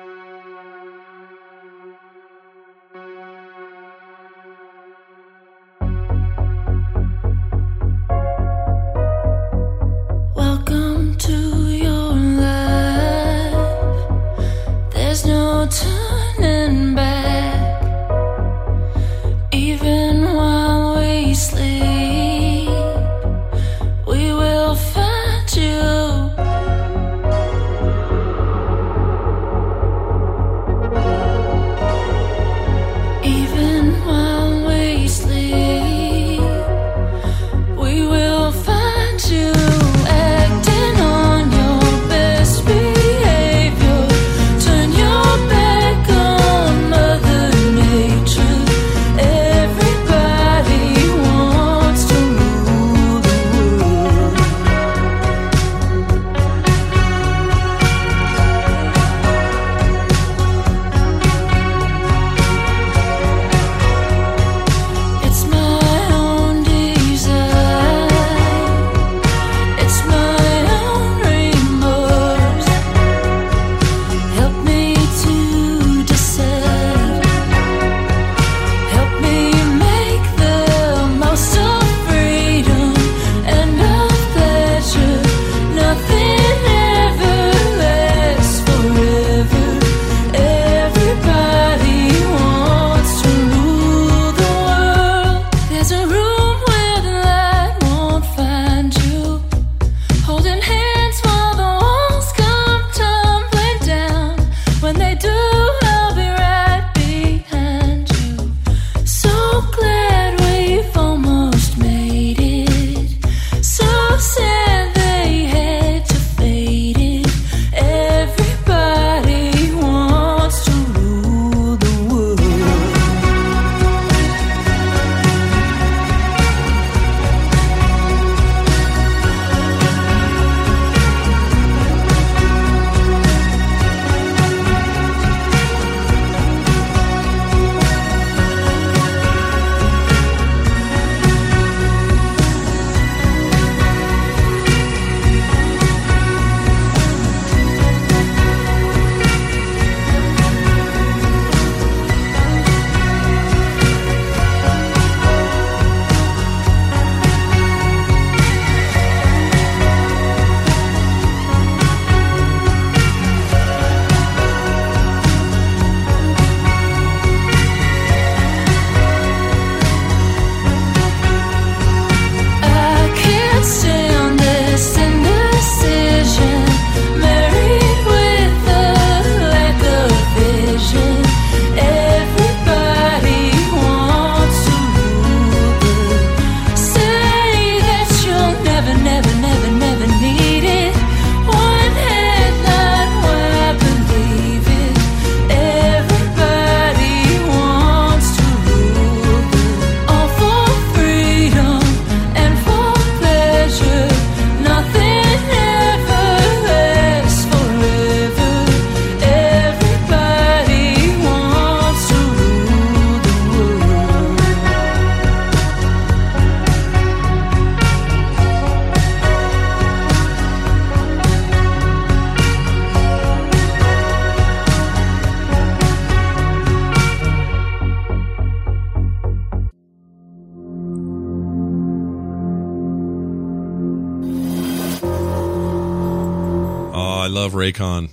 Raycon.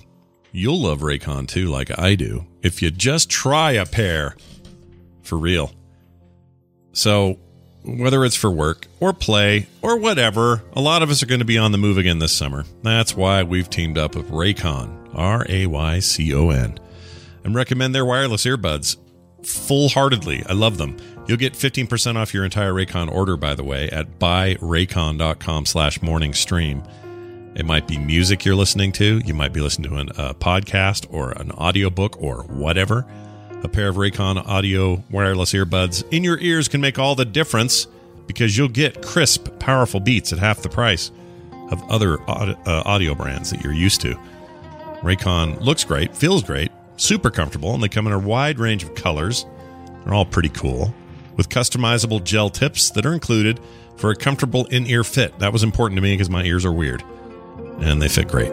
You'll love Raycon too, like I do, if you just try a pair. For real. So, whether it's for work or play or whatever, a lot of us are going to be on the move again this summer. That's why we've teamed up with Raycon, R A Y C O N. and recommend their wireless earbuds full heartedly. I love them. You'll get 15% off your entire Raycon order, by the way, at buyraycon.com slash morning stream. It might be music you're listening to. You might be listening to an, a podcast or an audiobook or whatever. A pair of Raycon audio wireless earbuds in your ears can make all the difference because you'll get crisp, powerful beats at half the price of other aud- uh, audio brands that you're used to. Raycon looks great, feels great, super comfortable, and they come in a wide range of colors. They're all pretty cool with customizable gel tips that are included for a comfortable in ear fit. That was important to me because my ears are weird and they fit great.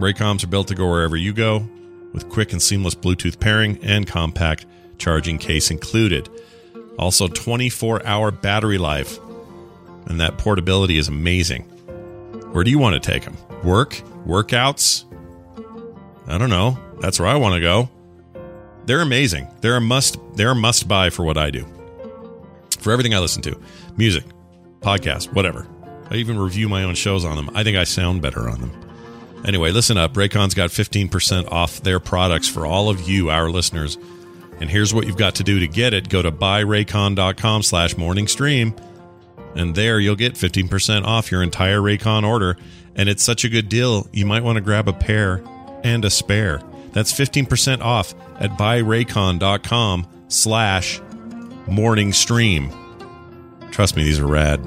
Raycons are built to go wherever you go with quick and seamless Bluetooth pairing and compact charging case included. Also, 24 hour battery life, and that portability is amazing. Where do you want to take them? Work? Workouts? I don't know. That's where I want to go. They're amazing. They're a must. They're a must buy for what I do. For everything I listen to, music, podcast, whatever. I even review my own shows on them. I think I sound better on them. Anyway, listen up. Raycon's got 15% off their products for all of you, our listeners. And here's what you've got to do to get it. Go to buyraycon.com slash morning stream. And there you'll get 15% off your entire Raycon order. And it's such a good deal, you might want to grab a pair and a spare. That's 15% off at buyraycon.com slash morning stream. Trust me, these are rad.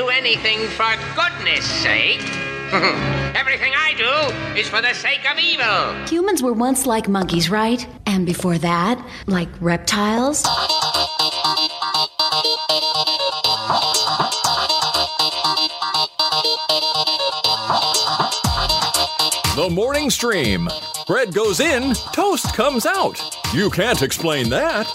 Do anything for goodness sake. Everything I do is for the sake of evil. Humans were once like monkeys, right? And before that, like reptiles? The morning stream. Bread goes in, toast comes out. You can't explain that.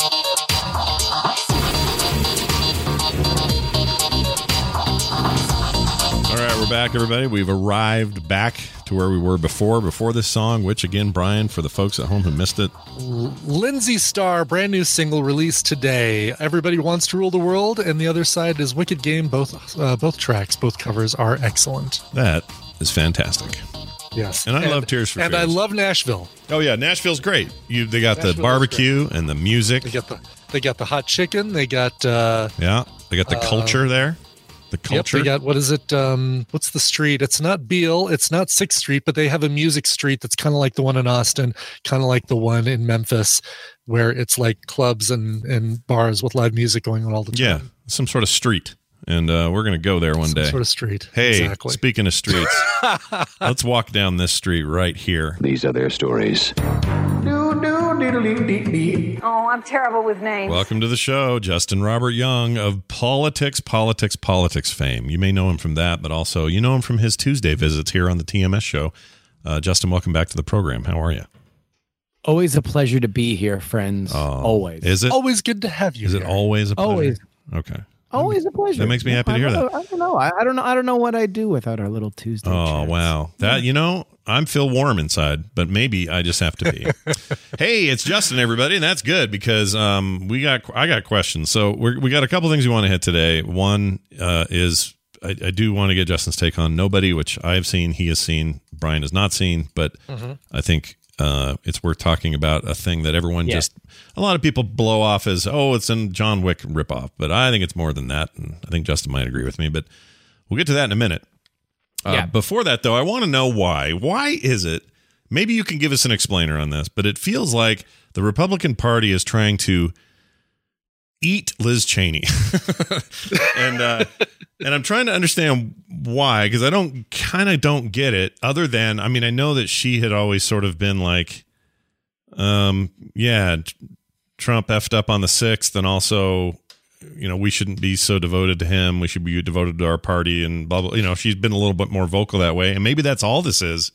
Right, we're back, everybody. We've arrived back to where we were before, before this song, which again, Brian, for the folks at home who missed it, Lindsay Starr, brand new single released today. Everybody wants to rule the world, and the other side is Wicked Game. Both uh, both tracks, both covers are excellent. that is fantastic. Yes, And I love Tears for and I love Nashville. Oh yeah, Nashville's great. You they got Nashville the barbecue and the music. They got the they got the hot chicken. They got uh, Yeah, they got the Uh, culture there. The culture. Yep, culture. they got what is it? Um, what's the street? It's not Beale, it's not Sixth Street, but they have a music street that's kind of like the one in Austin, kind of like the one in Memphis, where it's like clubs and and bars with live music going on all the time. yeah, some sort of street, and uh, we're gonna go there one Some day. sort of street. Hey, Exactly. speaking of streets, let's walk down this street right here. These are their stories. Oh, I'm terrible with names. Welcome to the show, Justin Robert Young of Politics, Politics, Politics fame. You may know him from that, but also you know him from his Tuesday visits here on the TMS show. Uh, Justin, welcome back to the program. How are you? Always a pleasure to be here, friends. always. Is it? Always good to have you. Is it always a pleasure? Always. Okay. Always a pleasure. That makes me happy to hear I, that. I, I don't know. I, I don't know. I don't know what I'd do without our little Tuesday. Oh wow, that you know, I'm feel warm inside, but maybe I just have to be. hey, it's Justin, everybody, and that's good because um, we got I got questions. So we're, we got a couple things we want to hit today. One uh, is I, I do want to get Justin's take on Nobody, which I have seen, he has seen, Brian has not seen, but Mhm. I think uh, it's worth talking about a thing that everyone Yeah. just a lot of people blow off as oh, it's a John Wick ripoff, but I think it's more than that, and I think Justin might agree with me, but. We'll get to that in a minute. Uh, Yeah. Before that, though, I want to know why. Why is it? Maybe you can give us an explainer on this, but it feels like the Republican Party is trying to eat Liz Cheney, and uh, and I'm trying to understand why because I don't kind of don't get it. Other than, I mean, I know that she had always sort of been like, um, yeah, Trump effed up on the sixth, and also you know, we shouldn't be so devoted to him. We should be devoted to our party and blah, blah. You know, she's been a little bit more vocal that way. And maybe that's all this is.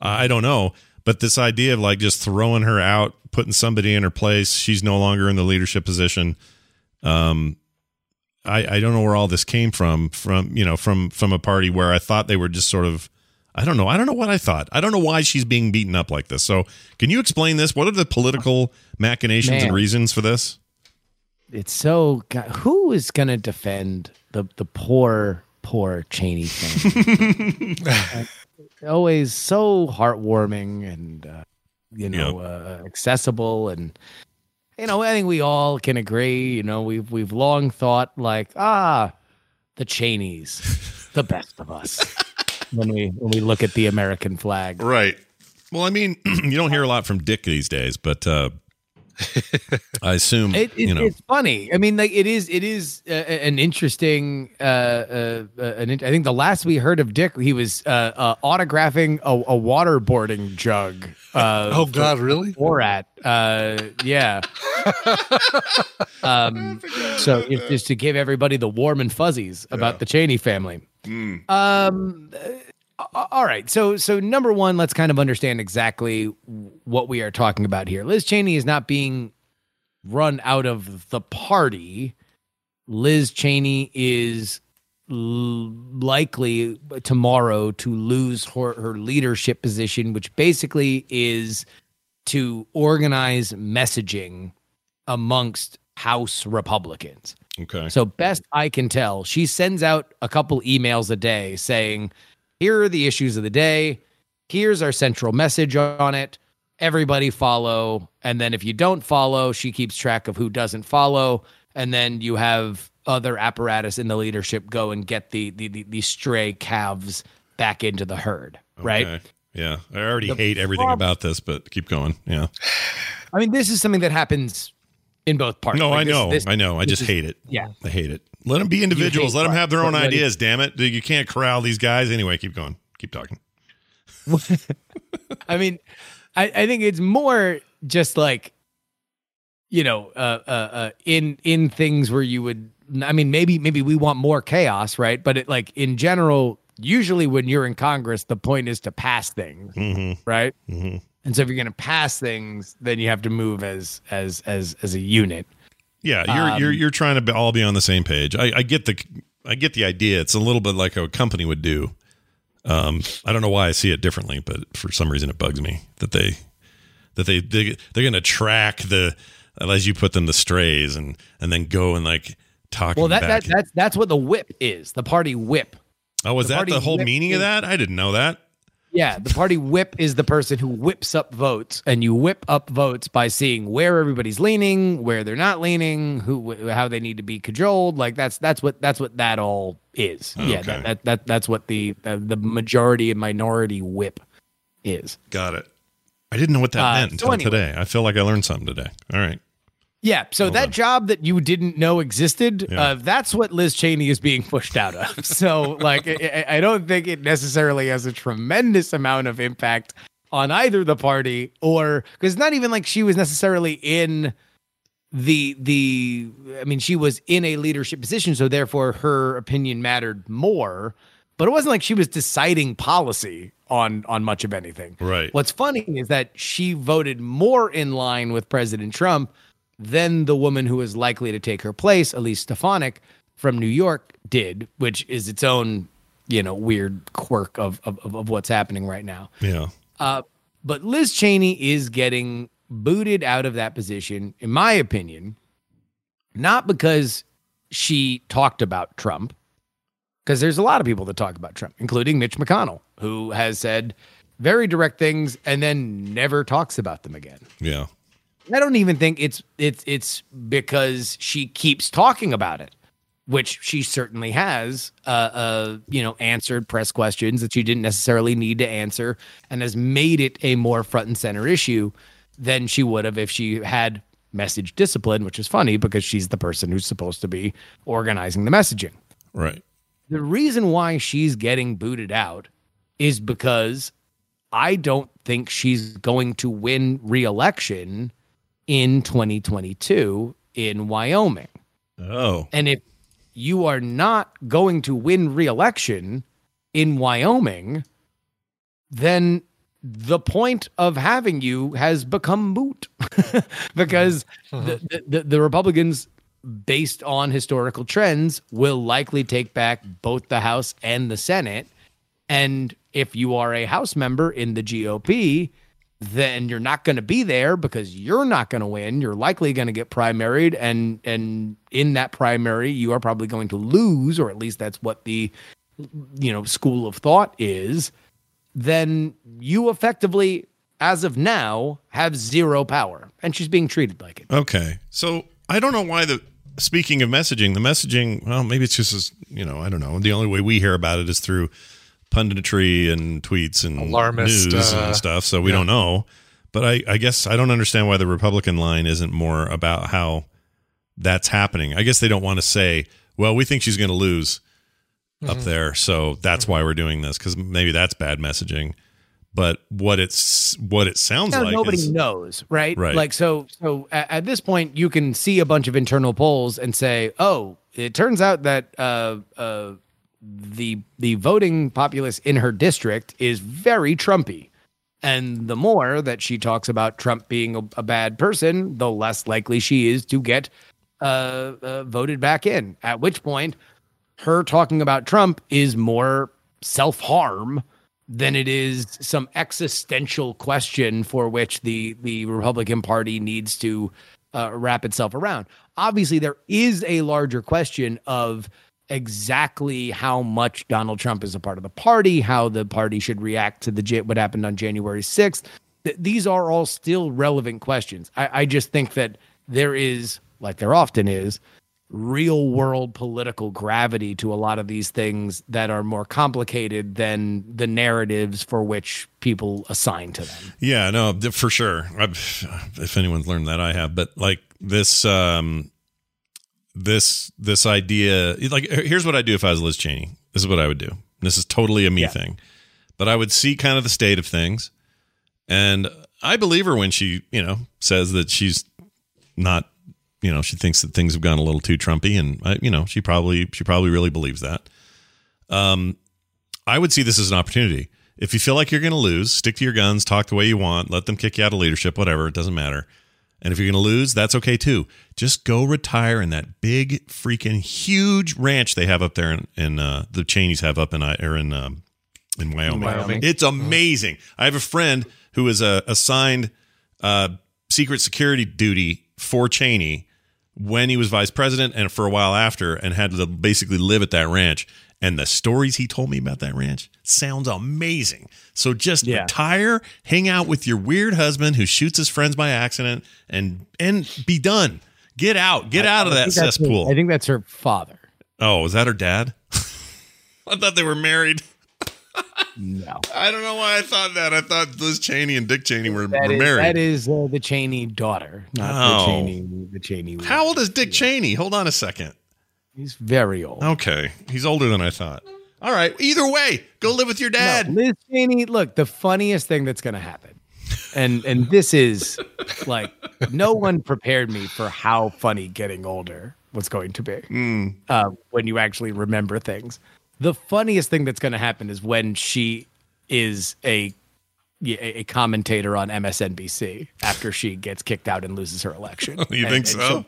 I don't know. But this idea of like just throwing her out, putting somebody in her place, she's no longer in the leadership position. Um, I, I don't know where all this came from, from, you know, from, from a party where I thought they were just sort of, I don't know. I don't know what I thought. I don't know why she's being beaten up like this. So can you explain this? What are the political machinations and reasons for this? it's so God, who is going to defend the the poor poor Cheney? Uh, always so heartwarming and uh, you know uh, accessible and you know I think we all can agree. You know we've we've long thought like ah the Cheneys, the best of us when we when we look at the American flag. Right. Well, I mean, you don't hear a lot from Dick these days, but uh, I assume It, it, you know. it's funny. I mean, like it is. It is uh, an interesting. Uh, uh, uh, an, in- I think the last we heard of Dick, he was uh, uh, autographing a, a waterboarding jug. Oh, God, really? Borat. Uh, yeah. um, so if- just to give everybody the warm and fuzzies about the Cheney family. Um. All right. So so number one, let's kind of understand exactly what we are talking about here. Liz Cheney is not being run out of the party. Liz Cheney is l- likely tomorrow to lose her, her leadership position, which basically is to organize messaging amongst House Republicans. Okay. So best I can tell, she sends out a couple emails a day saying, "Here are the issues of the day. Here's our central message on it. Everybody follow." And then if you don't follow, she keeps track of who doesn't follow, and then you have other apparatus in the leadership go and get the the the, the stray calves back into the herd, right? Yeah. I already The hate everything prob- about this, but keep going. Yeah. I mean, this is something that happens in both parties. No, Like, I this- know. this- I know. I just is- hate it. Yeah. I hate it. Let them be individuals. Let them have their own What- what you- ideas, damn it. You can't corral these guys. Anyway, keep going. Keep talking. I mean, I, I think it's more just like, you know, uh, uh, uh, in in things where you would. I mean, maybe maybe we want more chaos, right? But it like in general, usually when you're in Congress, the point is to pass things, Mm-hmm. right? And so if you're going to pass things, then you have to move as as as as a unit. Yeah, you're Um, you're you're trying to be, all be on the same page. I, I get the I get the idea. It's a little bit like a company would do. Um, I don't know why I see it differently, but for some reason it bugs me that they that they, they they're going to track the as you put them the strays and and then go and like talk. Well, that, back. that that's that's what the whip is. The party whip. oh, was the that the whole meaning of that? I didn't know that. Yeah, the party whip is the person who whips up votes, and you whip up votes by seeing where everybody's leaning, where they're not leaning, who how they need to be cajoled. Like that's that's what that's what that all is. Yeah, that, that that that's what the uh, the majority and minority whip is. Got it. I didn't know what that Uh, meant so until anyway. today. I feel like I learned something today. All right. Yeah, so that job that you didn't know existed, Yeah. uh, that's what Liz Cheney is being pushed out of. So, like, I, I I don't think it necessarily has a tremendous amount of impact on either the party or because not even like she was necessarily in the the I mean she was in a leadership position so therefore her opinion mattered more but it wasn't like she was deciding policy on on much of anything Right. What's funny is that she voted more in line with President Trump than the woman who is likely to take her place, Elise Stefanik from New York, did, which is its own, you know, weird quirk of of, of- of what's happening right now. Yeah. Uh, but Liz Cheney is getting booted out of that position, in my opinion, not because she talked about Trump, because there's a lot of people that talk about Trump, including Mitch McConnell, who has said very direct things and then never talks about them again. Yeah. I don't even think it's it's it's because she keeps talking about it, which she certainly has. Uh, uh, you know, answered press questions that she didn't necessarily need to answer, and has made it a more front and center issue than she would have if she had message discipline. Which is funny because she's the person who's supposed to be organizing the messaging. Right. The reason why she's getting booted out is because I don't think she's going to win re-election in 2022 in Wyoming. Oh. And if you are not going to win re-election in Wyoming, then the point of having you has become moot because mm-hmm. the, the, the, the Republicans, based on historical trends, will likely take back both the House and the Senate. And if you are a House member in the GOP, then you're not going to be there because you're not going to win. You're likely going to get primaried, and and in that primary, you are probably going to lose, or at least that's what the you know school of thought is. Then you effectively, as of now, have zero power, and she's being treated like it. Okay. So I don't know why the speaking of messaging, the messaging, well, maybe it's just as, you know, I don't know. The only way we hear about it is through punditry and tweets and Alarmist, news uh, and stuff. So we yeah. don't know. But I, I guess I don't understand why the Republican line isn't more about how that's happening. I guess they don't want to say, well, we think she's going to lose up Mhm. there. So that's why we're doing this because maybe that's bad messaging. But what it's what it sounds Now, like nobody is, knows, right? Right. Like so. So at, at this point, you can see a bunch of internal polls and say, "Oh, it turns out that uh, uh, the the voting populace in her district is very Trumpy." And the more that she talks about Trump being a, a bad person, the less likely she is to get uh, uh, voted back in. At which point, her talking about Trump is more self harm than it is some existential question for which the the Republican Party needs to uh, wrap itself around. Obviously, there is a larger question of exactly how much Donald Trump is a part of the party, how the party should react to the what happened on January sixth. Th- these are all still relevant questions. I, I just think that there is, like there often is, real world political gravity to a lot of these things that are more complicated than the narratives for which people assign to them. Yeah, no, for sure. I've, if anyone's learned that, I have. But like this, um, this, this idea, like, here's what I do if I was Liz Cheney. This is what I would do. This is totally a me thing, but I would see kind of the state of things, and I believe her when she, you know, says that she's not, you know, she thinks that things have gone a little too Trumpy, and I, you know, she probably, she probably really believes that. Um, I would see this as an opportunity. If you feel like you're going to lose, stick to your guns, talk the way you want, let them kick you out of leadership, whatever. It doesn't matter. And if you're going to lose, that's okay too. Just go retire in that big, freaking huge ranch they have up there in, in uh, the Cheneys have up in I- or in um, in Wyoming. Wyoming. It's amazing. I have a friend who is uh, assigned uh, secret security duty for Cheney when he was vice president and for a while after, and had to basically live at that ranch. And the stories he told me about that ranch sounds amazing. So just Yeah. retire, hang out with your weird husband who shoots his friends by accident, and and be done. Get out. Get out of I that that's her- cesspool. I think that's her father. oh, is that her dad? I thought they were married. No. I don't know why I thought that. I thought Liz Cheney and Dick Cheney were, That were is, married. that is uh, the Cheney daughter, not Oh. the Cheney. The Cheney. How old is Dick Cheney? Hold on a second. He's very old. Okay, he's older than I thought. All right. Either way, go live with your dad. No, Liz Cheney. Look, the funniest thing that's going to happen, and and this is like no one prepared me for how funny getting older was going to be. Hmm. Uh, when you actually remember things, the funniest thing that's going to happen is when she is a a commentator on MSNBC after she gets kicked out and loses her election. You And- think so?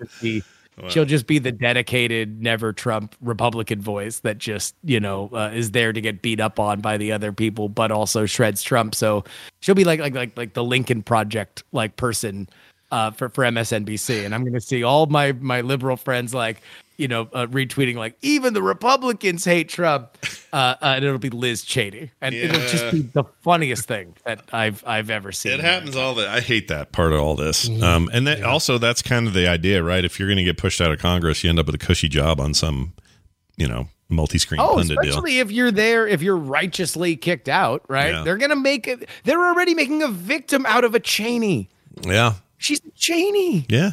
She'll just be- the dedicated, never Trump Republican voice that just, you know, uh, is there to get beat up on by the other people, but also shreds Trump. So she'll be like, like, like, like the Lincoln Project like person uh, for for MSNBC, and I'm going to see all my my liberal friends like, you know, uh, retweeting like even the Republicans hate Trump, uh, uh, and it'll be Liz Cheney, and it'll just be the funniest thing that I've I've ever seen. It happens all the. I hate that part of all this. Um, and then also that's kind of the idea, right? If you're going to get pushed out of Congress, you end up with a cushy job on some, you know, multi-screen Oh, pundit deal. especially if you're there, if you're righteously kicked out, right? Yeah. They're gonna make it. They're already making a victim out of a Cheney. Yeah, She's a Cheney. yeah,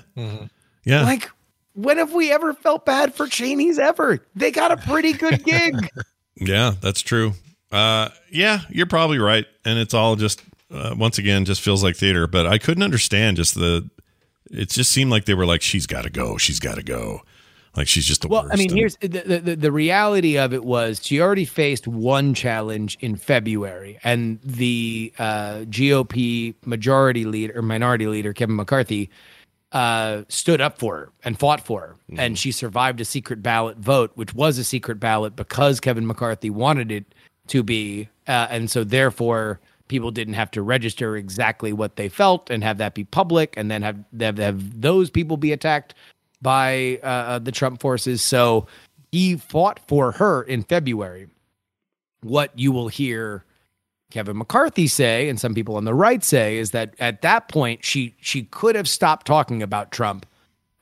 yeah. Like, when have we ever felt bad for Cheneys ever? They got a pretty good gig. Yeah, that's true. Uh, yeah, you're probably right, and it's all just uh, once again just feels like theater. But I couldn't understand just the. It just seemed like they were like, "She's got to go. She's got to go." Like she's just the well, worst. I mean, and- here's the, the the- the reality of it was she already faced one challenge in February, and the uh, GOP majority leader or minority leader Kevin McCarthy uh, stood up for her and fought for her, Mm-hmm. and she survived a secret ballot vote, which was a secret ballot because Kevin McCarthy wanted it to be, uh, and so therefore people didn't have to register exactly what they felt and have that be public, and then have have, have those people be attacked by uh, the Trump forces. So he fought for her in February. What you will hear Kevin McCarthy say, and some people on the right say, is that at that point she she could have stopped talking about Trump,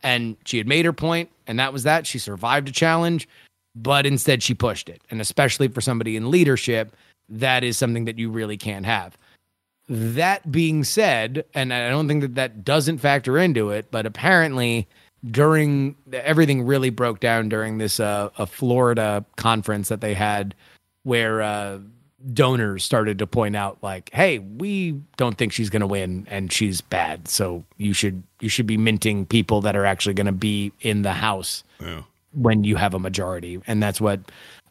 and she had made her point, and that was that. She survived a challenge, but instead she pushed it, and especially for somebody in leadership, that is something that you really can't have. That being said, and I don't think that that doesn't factor into it, but apparently during everything really broke down during this uh, a Florida conference that they had where uh, donors started to point out like hey we don't think she's going to win and she's bad. So you should you should be minting people that are actually going to be in the house Yeah. when you have a majority. And that's what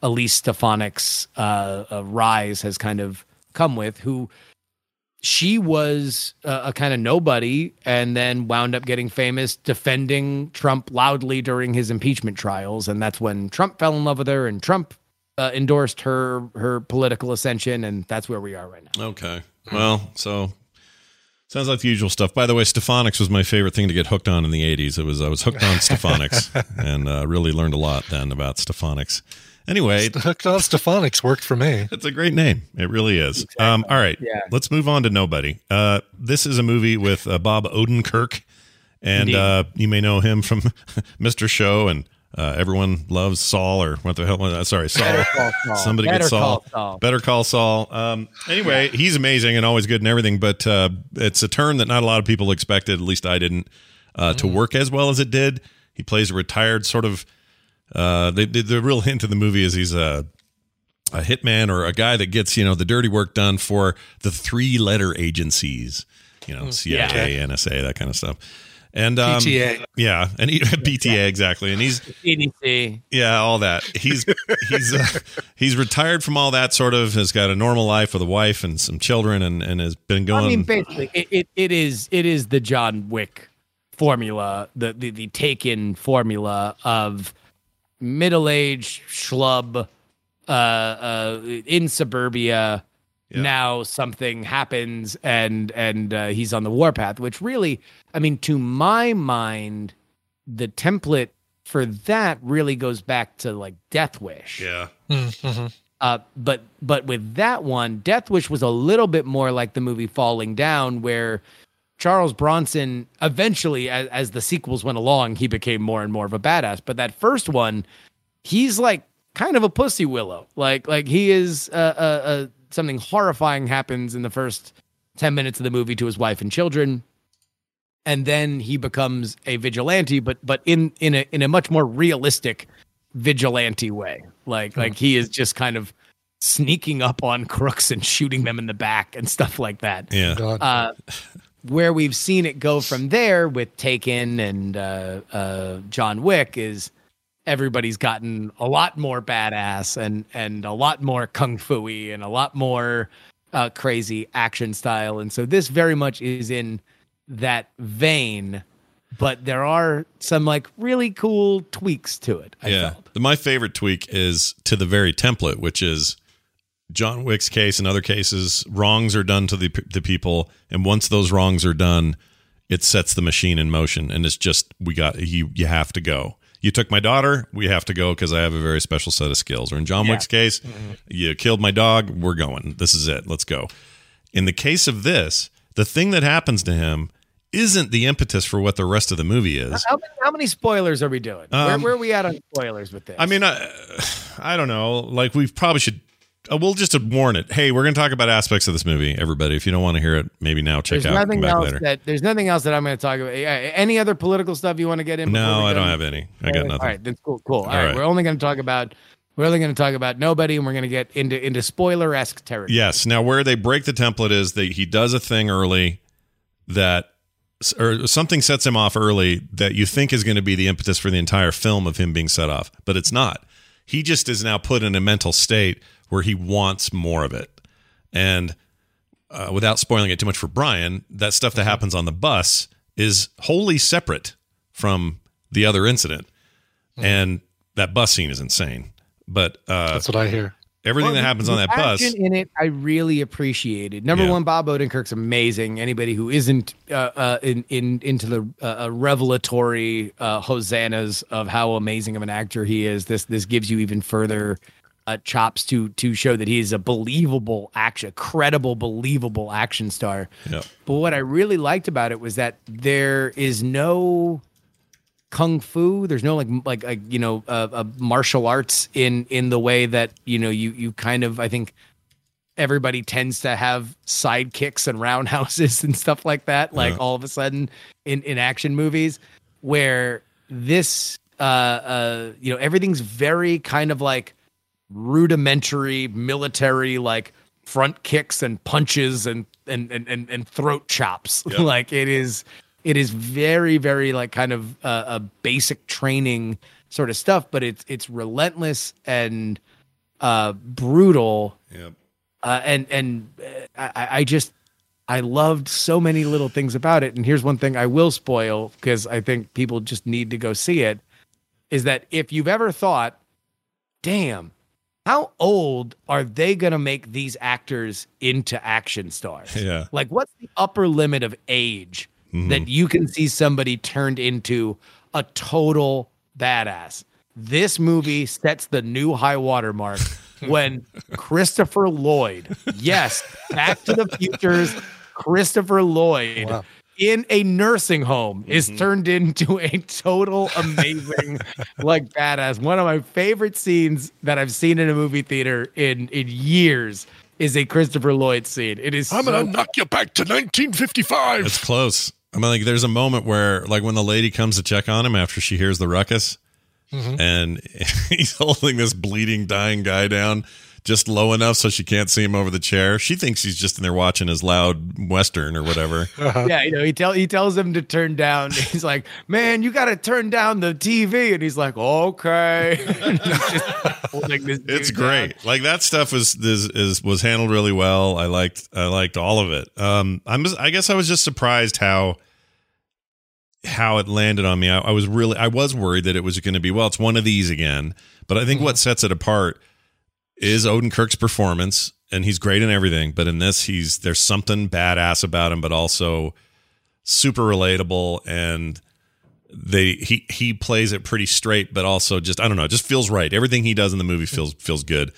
elise stefanik's uh, uh, rise has kind of come with who she was a, a kind of nobody and then wound up getting famous defending trump loudly during his impeachment trials. And that's when trump fell in love with her and trump uh, endorsed her her political ascension and that's where we are right now Okay. Well, so sounds like the usual stuff. By the way, Stefaniks was my favorite thing to get hooked on in the '80s. It was I was hooked on Stefaniks and uh, really learned a lot then about Stefaniks. Anyway, hooked on Stefaniks worked for me. It's a great name. It really is. Um, all right, Yeah. let's move on to Nobody. Uh, this is a movie with uh, Bob Odenkirk, and uh, you may know him from Mr. Show and uh, everyone loves Saul or what the hell? Uh, sorry, Saul. Saul. Somebody Better get Saul. Call Saul. Better call Saul. Um, anyway, he's amazing and always good and everything, but uh, it's a turn that not a lot of people expected. At least I didn't. Uh, to work as well as it did. He plays a retired sort of. Uh, the, the the real hint of the movie is he's a a hitman or a guy that gets you know the dirty work done for the three letter agencies, you know CIA, NSA, that kind of stuff. And um, PTA. yeah, and he, BTA exactly, and he's CDC. yeah, all that. He's he's uh, he's retired from all that sort of has got a normal life with a wife and some children and and has been going. I mean, basically, it, it, it is it is the John Wick formula, the the, the taken formula of middle aged schlub uh, uh, in suburbia. Now something happens and and uh, he's on the warpath, which really, I mean, to my mind, the template for that really goes back to like Death Wish. Yeah. Mm-hmm. Uh, but but with that one, Death Wish was a little bit more like the movie Falling Down, where Charles Bronson eventually, as, as the sequels went along, he became more and more of a badass. But that first one, he's like kind of a pussy willow. Like like he is uh, uh, uh, something horrifying happens in the first ten minutes of the movie to his wife and children, and then he becomes a vigilante, but but in in a in a much more realistic vigilante way. Like like he is just kind of sneaking up on crooks and shooting them in the back and stuff like that. Yeah. Uh, where we've seen it go from there with Taken and uh, uh, John Wick is everybody's gotten a lot more badass and and a lot more kung fu-y and a lot more uh, crazy action style. And so this very much is in that vein, but there are some like really cool tweaks to it. I yeah. The- My favorite tweak is to the very template, which is John Wick's case and other cases. Wrongs are done to the the people, and once those wrongs are done, it sets the machine in motion, and it's just we got you. You have to go. You took my daughter, we have to go because I have a very special set of skills. Or in John Yeah. Wick's case, you killed my dog, we're going. This is it. Let's go. In the case of this, the thing that happens to him isn't the impetus for what the rest of the movie is. How many, how many spoilers are we doing? where, Um, where are we at on spoilers with this? I mean, I, I don't know. Like we probably should. Uh, we'll just warn it. Hey, we're going to talk about aspects of this movie. Everybody, if you don't want to hear it, maybe now check there's out. Nothing back else later. that there's nothing else that I'm going to talk about. Any other political stuff you want to get in? no, I don't have any. I got nothing. All right, that's cool. Cool. All, All right. right. we're only going to talk about we're only going to talk about nobody, and we're going to get into into spoiler esque territory. Yes. Now, where they break the template is that he does a thing early that, or something sets him off early that you think is going to be the impetus for the entire film of him being set off, but it's not. He just is now put in a mental state where he wants more of it. And uh, without spoiling it too much for Brian, that stuff that happens on the bus is wholly separate from the other incident. And that bus scene is insane. But uh, That's what I hear. Everything Well, that happens on that bus. in it, I really appreciated. Number Yeah. one, Bob Odenkirk's amazing. Anybody who isn't uh, uh, in in into the uh, uh, revelatory uh, hosannas of how amazing of an actor he is, this this gives you even further uh, chops to to show that he is a believable action, credible, believable action star. Yeah. But what I really liked about it was that there is no kung fu. There's no like like like you know uh, uh, martial arts in in the way that you know you you kind of I think everybody tends to have sidekicks and roundhouses and stuff like that. Like Yeah. all of a sudden in in action movies, where this uh uh you know everything's very kind of like rudimentary military like front kicks and punches and and and and, and throat chops Yep. like it is it is very very like kind of uh, a basic training sort of stuff but it's it's relentless and uh brutal Yep. uh, and and uh, I, I just I loved so many little things about it. And here's one thing I will spoil because I think people just need to go see it. Is that if you've ever thought, damn, how old are they gonna make these actors into action stars? Yeah. Like, what's the upper limit of age Mhm. that you can see somebody turned into a total badass? This movie sets the new high water mark when Christopher Lloyd, yes, Back to the Future's Christopher Lloyd. In a nursing home is turned into a total amazing, like badass. One of my favorite scenes that I've seen in a movie theater in in years is a Christopher Lloyd scene. It is I'm so gonna knock you back to 1955. It's close. I mean, like, there's a moment where, like, when the lady comes to check on him after she hears the ruckus, Mhm. and he's holding this bleeding, dying guy down just low enough so she can't see him over the chair. She thinks he's just in there watching his loud western or whatever. yeah, you know, he tell he tells him to turn down. He's like, "Man, you got to turn down the TV," and he's like, "Okay." He's just holding this it's dude down. great. Like that stuff was is, is was handled really well. I liked I liked all of it. Um, I'm just, I guess I was just surprised how how it landed on me. I, I was really I was worried that it was going to be well, it's one of these again. But I think what sets it apart is Odenkirk's performance, and he's great in everything. But in this, he's there's something badass about him, but also super relatable and they he he plays it pretty straight but also just i don't know it just feels right everything he does in the movie feels feels good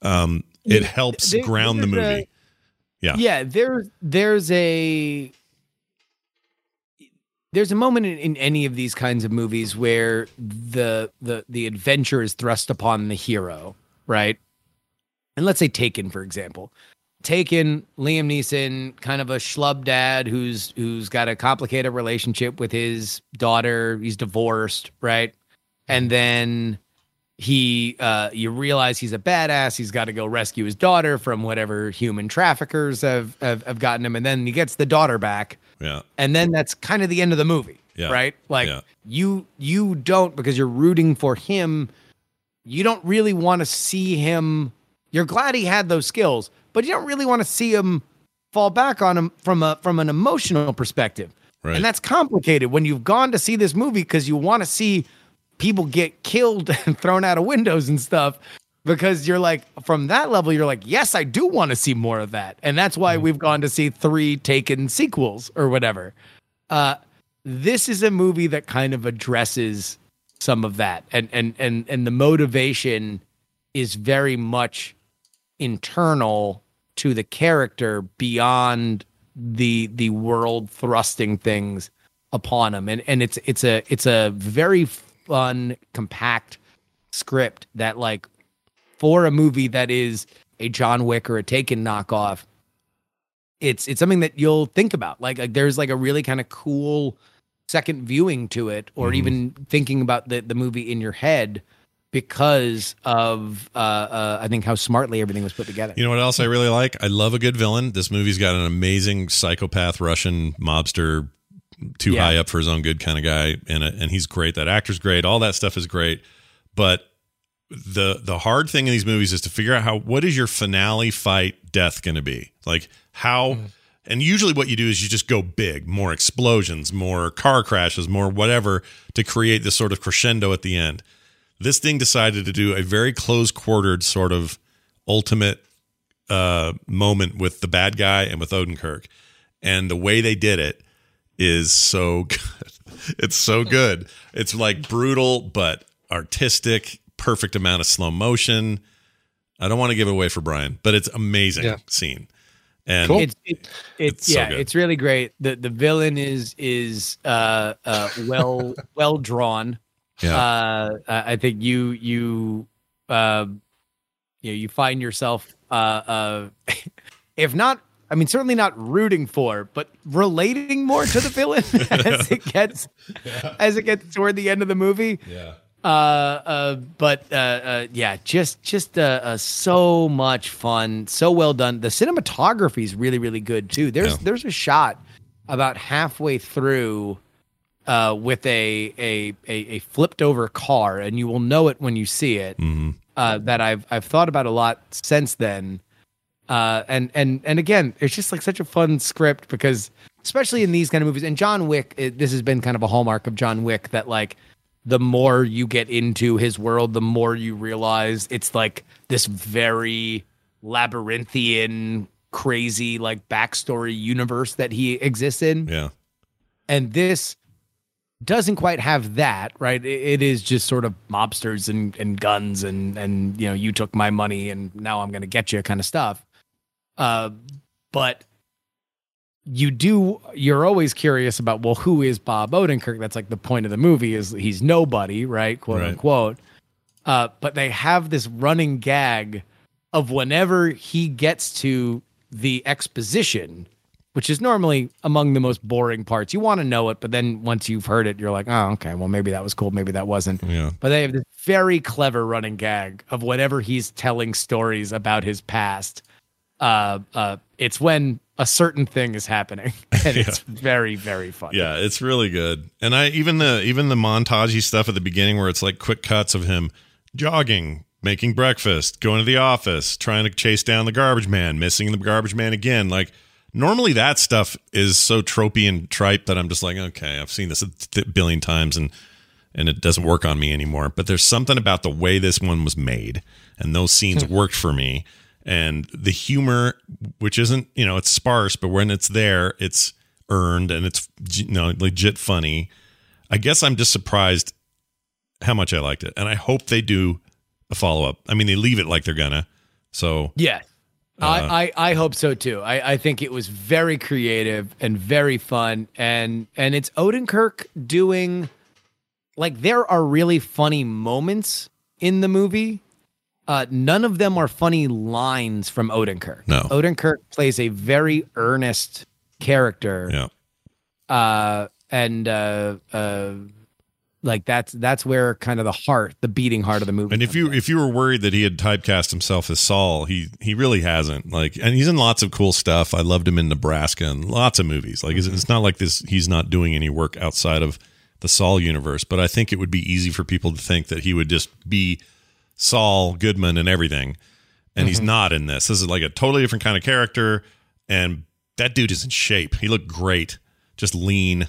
um it helps there- ground the there's a- movie yeah Yeah, there there's a there's a moment in, in any of these kinds of movies where the the the adventure is thrust upon the hero, right? And let's say Taken, for example. Taken, Liam Neeson, kind of a schlub dad who's who's got a complicated relationship with his daughter. He's divorced, right? And then he uh you realize he's a badass he's got to go rescue his daughter from whatever human traffickers have, have have gotten him and then he gets the daughter back yeah and then that's kind of the end of the movie Yeah. right like Yeah. you you don't because you're rooting for him you don't really want to see him you're glad he had those skills but you don't really want to see him fall back on him from a from an emotional perspective Right. and that's complicated when you've gone to see this movie because you want to see people get killed and thrown out of windows and stuff because you're like from that level you're like yes i do want to see more of that. And that's why we've gone to see three taken sequels or whatever. Uh this is a movie that kind of addresses some of that. And and and and the motivation is very much internal to the character beyond the the world thrusting things upon him. And and it's it's a it's a very fun compact script that like for a movie that is a John Wick or a Taken knockoff it's it's something that you'll think about like, like there's like a really kind of cool second viewing to it or Mhm. even thinking about the the movie in your head because of uh, uh I think how smartly everything was put together. you know what else i really like i love a good villain this movie's got an amazing psychopath russian mobster too Yeah. high up for his own good kind of guy in it and he's great that actor's great all that stuff is great but the the hard thing in these movies is to figure out how what is your finale fight death going to be? Like how and usually what you do is you just go big more explosions more car crashes more whatever to create this sort of crescendo at the end. This thing decided to do a very close quartered sort of ultimate uh, moment with the bad guy and with Odenkirk, and the way they did it is so good. It's so good. It's like brutal but artistic, perfect amount of slow motion. I don't want to give it away for Brian, but it's amazing Yeah. scene. And It's it, it's, It's yeah, good. it's really great. The the villain is is uh uh well well drawn. Yeah. Uh I I think you you uh you know, you find yourself uh uh if not I mean certainly not rooting for, but relating more to the villain as it gets as it gets toward the end of the movie. Yeah. Uh, uh, but uh, uh, yeah, just just uh, uh, so much fun, so well done. The cinematography is really really good too. There's Yeah. there's a shot about halfway through uh, with a, a a a flipped over car, and you will know it when you see it. Mhm. Uh, that I've I've thought about a lot since then. Uh, and and and again, it's just like such a fun script because, especially in these kind of movies, and John Wick, it, this has been kind of a hallmark of John Wick that like the more you get into his world, the more you realize it's like this very labyrinthian, crazy like backstory universe that he exists in. Yeah. and this doesn't quite have that right? It, is just sort of mobsters and, and guns and and you know you took my money and now i'm gonna get you kind of stuff. Uh but you do you're always curious about well who is bob odenkirk that's like the point of the movie is he's nobody right quote Right. unquote uh but they have this running gag of whenever he gets to the exposition which is normally among the most boring parts. You want to know it, but then once you've heard it, you're like, oh, okay, well, maybe that was cool, maybe that wasn't. Yeah. But they have this very clever running gag of whenever he's telling stories about his past. Uh, uh, it's when a certain thing is happening, and it's very, very funny. Yeah, it's really good. And I even the even the montagey stuff at the beginning where it's like quick cuts of him jogging, making breakfast, going to the office, trying to chase down the garbage man, missing the garbage man again. Like normally that stuff is so tropey and tripe that I'm just like, okay, I've seen this a th- billion times and and it doesn't work on me anymore. But there's something about the way this one was made and those scenes worked for me. And the humor, which isn't, you know, it's sparse, but when it's there, it's earned and it's, you know, legit funny. I guess I'm just surprised how much I liked it. And I hope they do a follow up. I mean, they leave it like they're gonna. So, Yeah. Uh, I, I, I hope so too. I, I think it was very creative and very fun and and it's Odenkirk doing like there are really funny moments in the movie. Uh, none of them are funny lines from Odenkirk. No. Odenkirk plays a very earnest character. Yeah. Uh, and uh, uh, like that's that's where kind of the heart, the beating heart of the movie. And if you if you were worried that he had typecast himself as Saul, he he really hasn't. Like, and he's in lots of cool stuff. I loved him in Nebraska and lots of movies. Like, it's, it's not like this. He's not doing any work outside of the Saul universe. But I think it would be easy for people to think that he would just be Saul Goodman and everything. And he's not in this. This is like a totally different kind of character. And that dude is in shape. He looked great, just lean,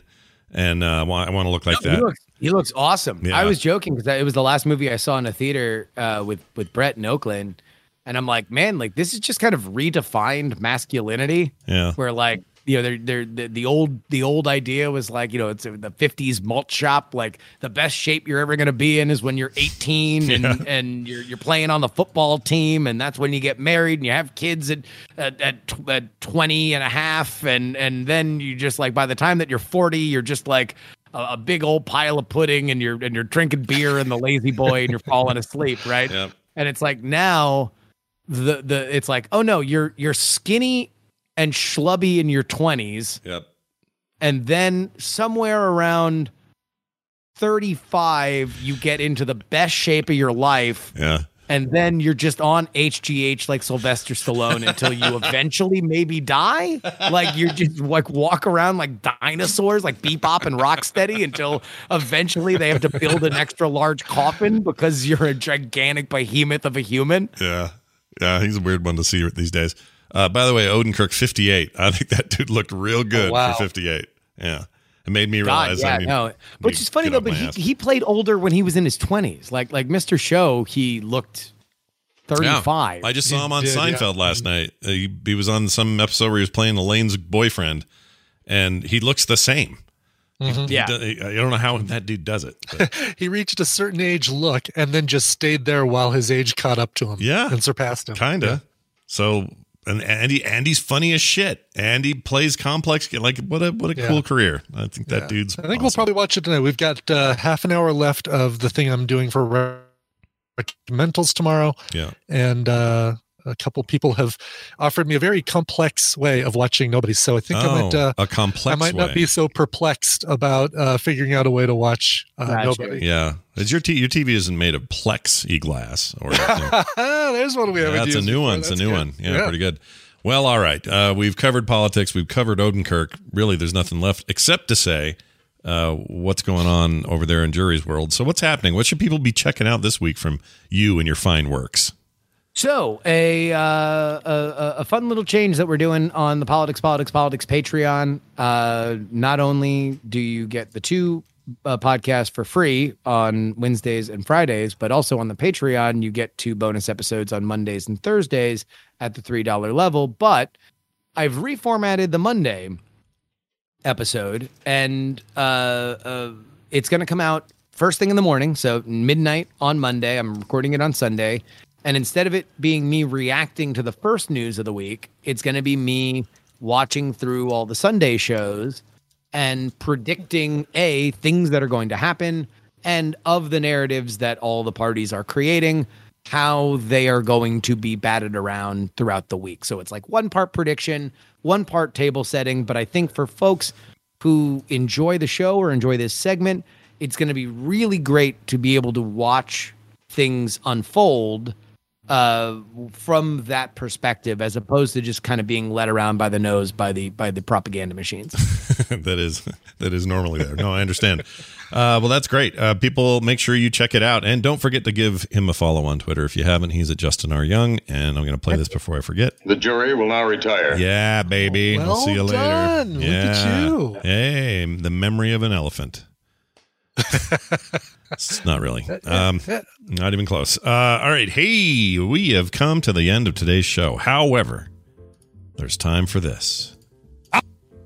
and uh, I want, to look like He that. looks, he looks awesome. Yeah. I was joking because it was the last movie I saw in a theater uh, with with Brett in Oakland, and I'm like, man, like this is just kind of redefined masculinity. Yeah. where like you know, they're, they're the, the old the old idea was like you know it's the '50s malt shop. Like the best shape you're ever going to be in is when you're 18 and Yeah. and you're you're playing on the football team, and that's when you get married and you have kids at at, at, tw- at 20 and a half, and and then you just like by the time that you're 40, you're just like a, a big old pile of pudding, and you're and you're drinking beer and the lazy boy, and you're falling asleep, right? Yep. And it's like now the the it's like oh no, you're you're skinny and schlubby in your 20s Yep. and then somewhere around 35 you get into the best shape of your life Yeah. and then you're just on HGH like Sylvester Stallone until you eventually maybe die. Like you're just like walk around like dinosaurs, like Bebop and Rocksteady until eventually they have to build an extra large coffin because you're a gigantic behemoth of a human. Yeah. Yeah. He's a weird one to see these days. Uh, by the way, Odenkirk 58. I think that dude looked real good Oh, wow. for 58. Yeah. It made me realize. God, yeah, I need, no. Which is funny though, but he, ass. he played older when he was in his twenties. Like like Mr. Show, he looked 35. I just saw him on did, yeah. Seinfeld last night. Uh, He, he was on some episode where he was playing Elaine's boyfriend, and he looks the same. Mhm. Yeah. He do- I don't know how that dude does it. but- He reached a certain age look and then just stayed there while his age caught up to him. Yeah. And surpassed him. Kinda. So and Andy Andy's funny as shit. Andy plays complex like what a what a Yeah. cool career. I think that Yeah. dude's I think we'll probably watch it tonight. We've got uh, half an hour left of the thing I'm doing for recommendals tomorrow. Yeah. And uh, a couple people have offered me a very complex way of watching Nobody. So I think I might, Oh, uh, a complex I might way. not be so perplexed about uh, figuring out a way to watch uh, Gotcha. Nobody. Yeah. Is your t- your TV isn't made of plexi glass or anything. There's one we haven't That's a new before. one. It's a new good. one. Yeah, pretty good. Well, all right. Uh, we've covered politics. We've covered Odenkirk. Really, there's nothing left except to say uh, what's going on over there in Jury's world. So, what's happening? What should people be checking out this week from you and your fine works? So a, uh, a a fun little change that we're doing on the politics, politics, politics Patreon. Uh, not only do you get the two uh, podcasts for free on Wednesdays and Fridays, but also on the Patreon you get two bonus episodes on Mondays and Thursdays at the three dollar level. But I've reformatted the Monday episode, and uh, uh, it's going to come out first thing in the morning, so midnight on Monday. I'm recording it on Sunday. And instead of it being me reacting to the first news of the week, it's going to be me watching through all the Sunday shows and predicting A, things that are going to happen, and of the narratives that all the parties are creating, how they are going to be batted around throughout the week. So it's like one part prediction, one part table setting. But I think for folks who enjoy the show or enjoy this segment, it's going to be really great to be able to watch things unfold uh from that perspective as opposed to just kind of being led around by the nose by the by the propaganda machines that is that is normally there. No, I understand. Uh, well, that's great. Uh, people, make sure you check it out, and don't forget to give him a follow on Twitter if you haven't. He's at Justin R Young, and I'm going to play this before I forget. The jury will now retire. Yeah, baby. Well I'll see you later. done. Look at Yeah. you. Hey, the memory of an elephant. It's not really. Um, not even close. Uh, all right. Hey, we have come to the end of today's show. However, there's time for this.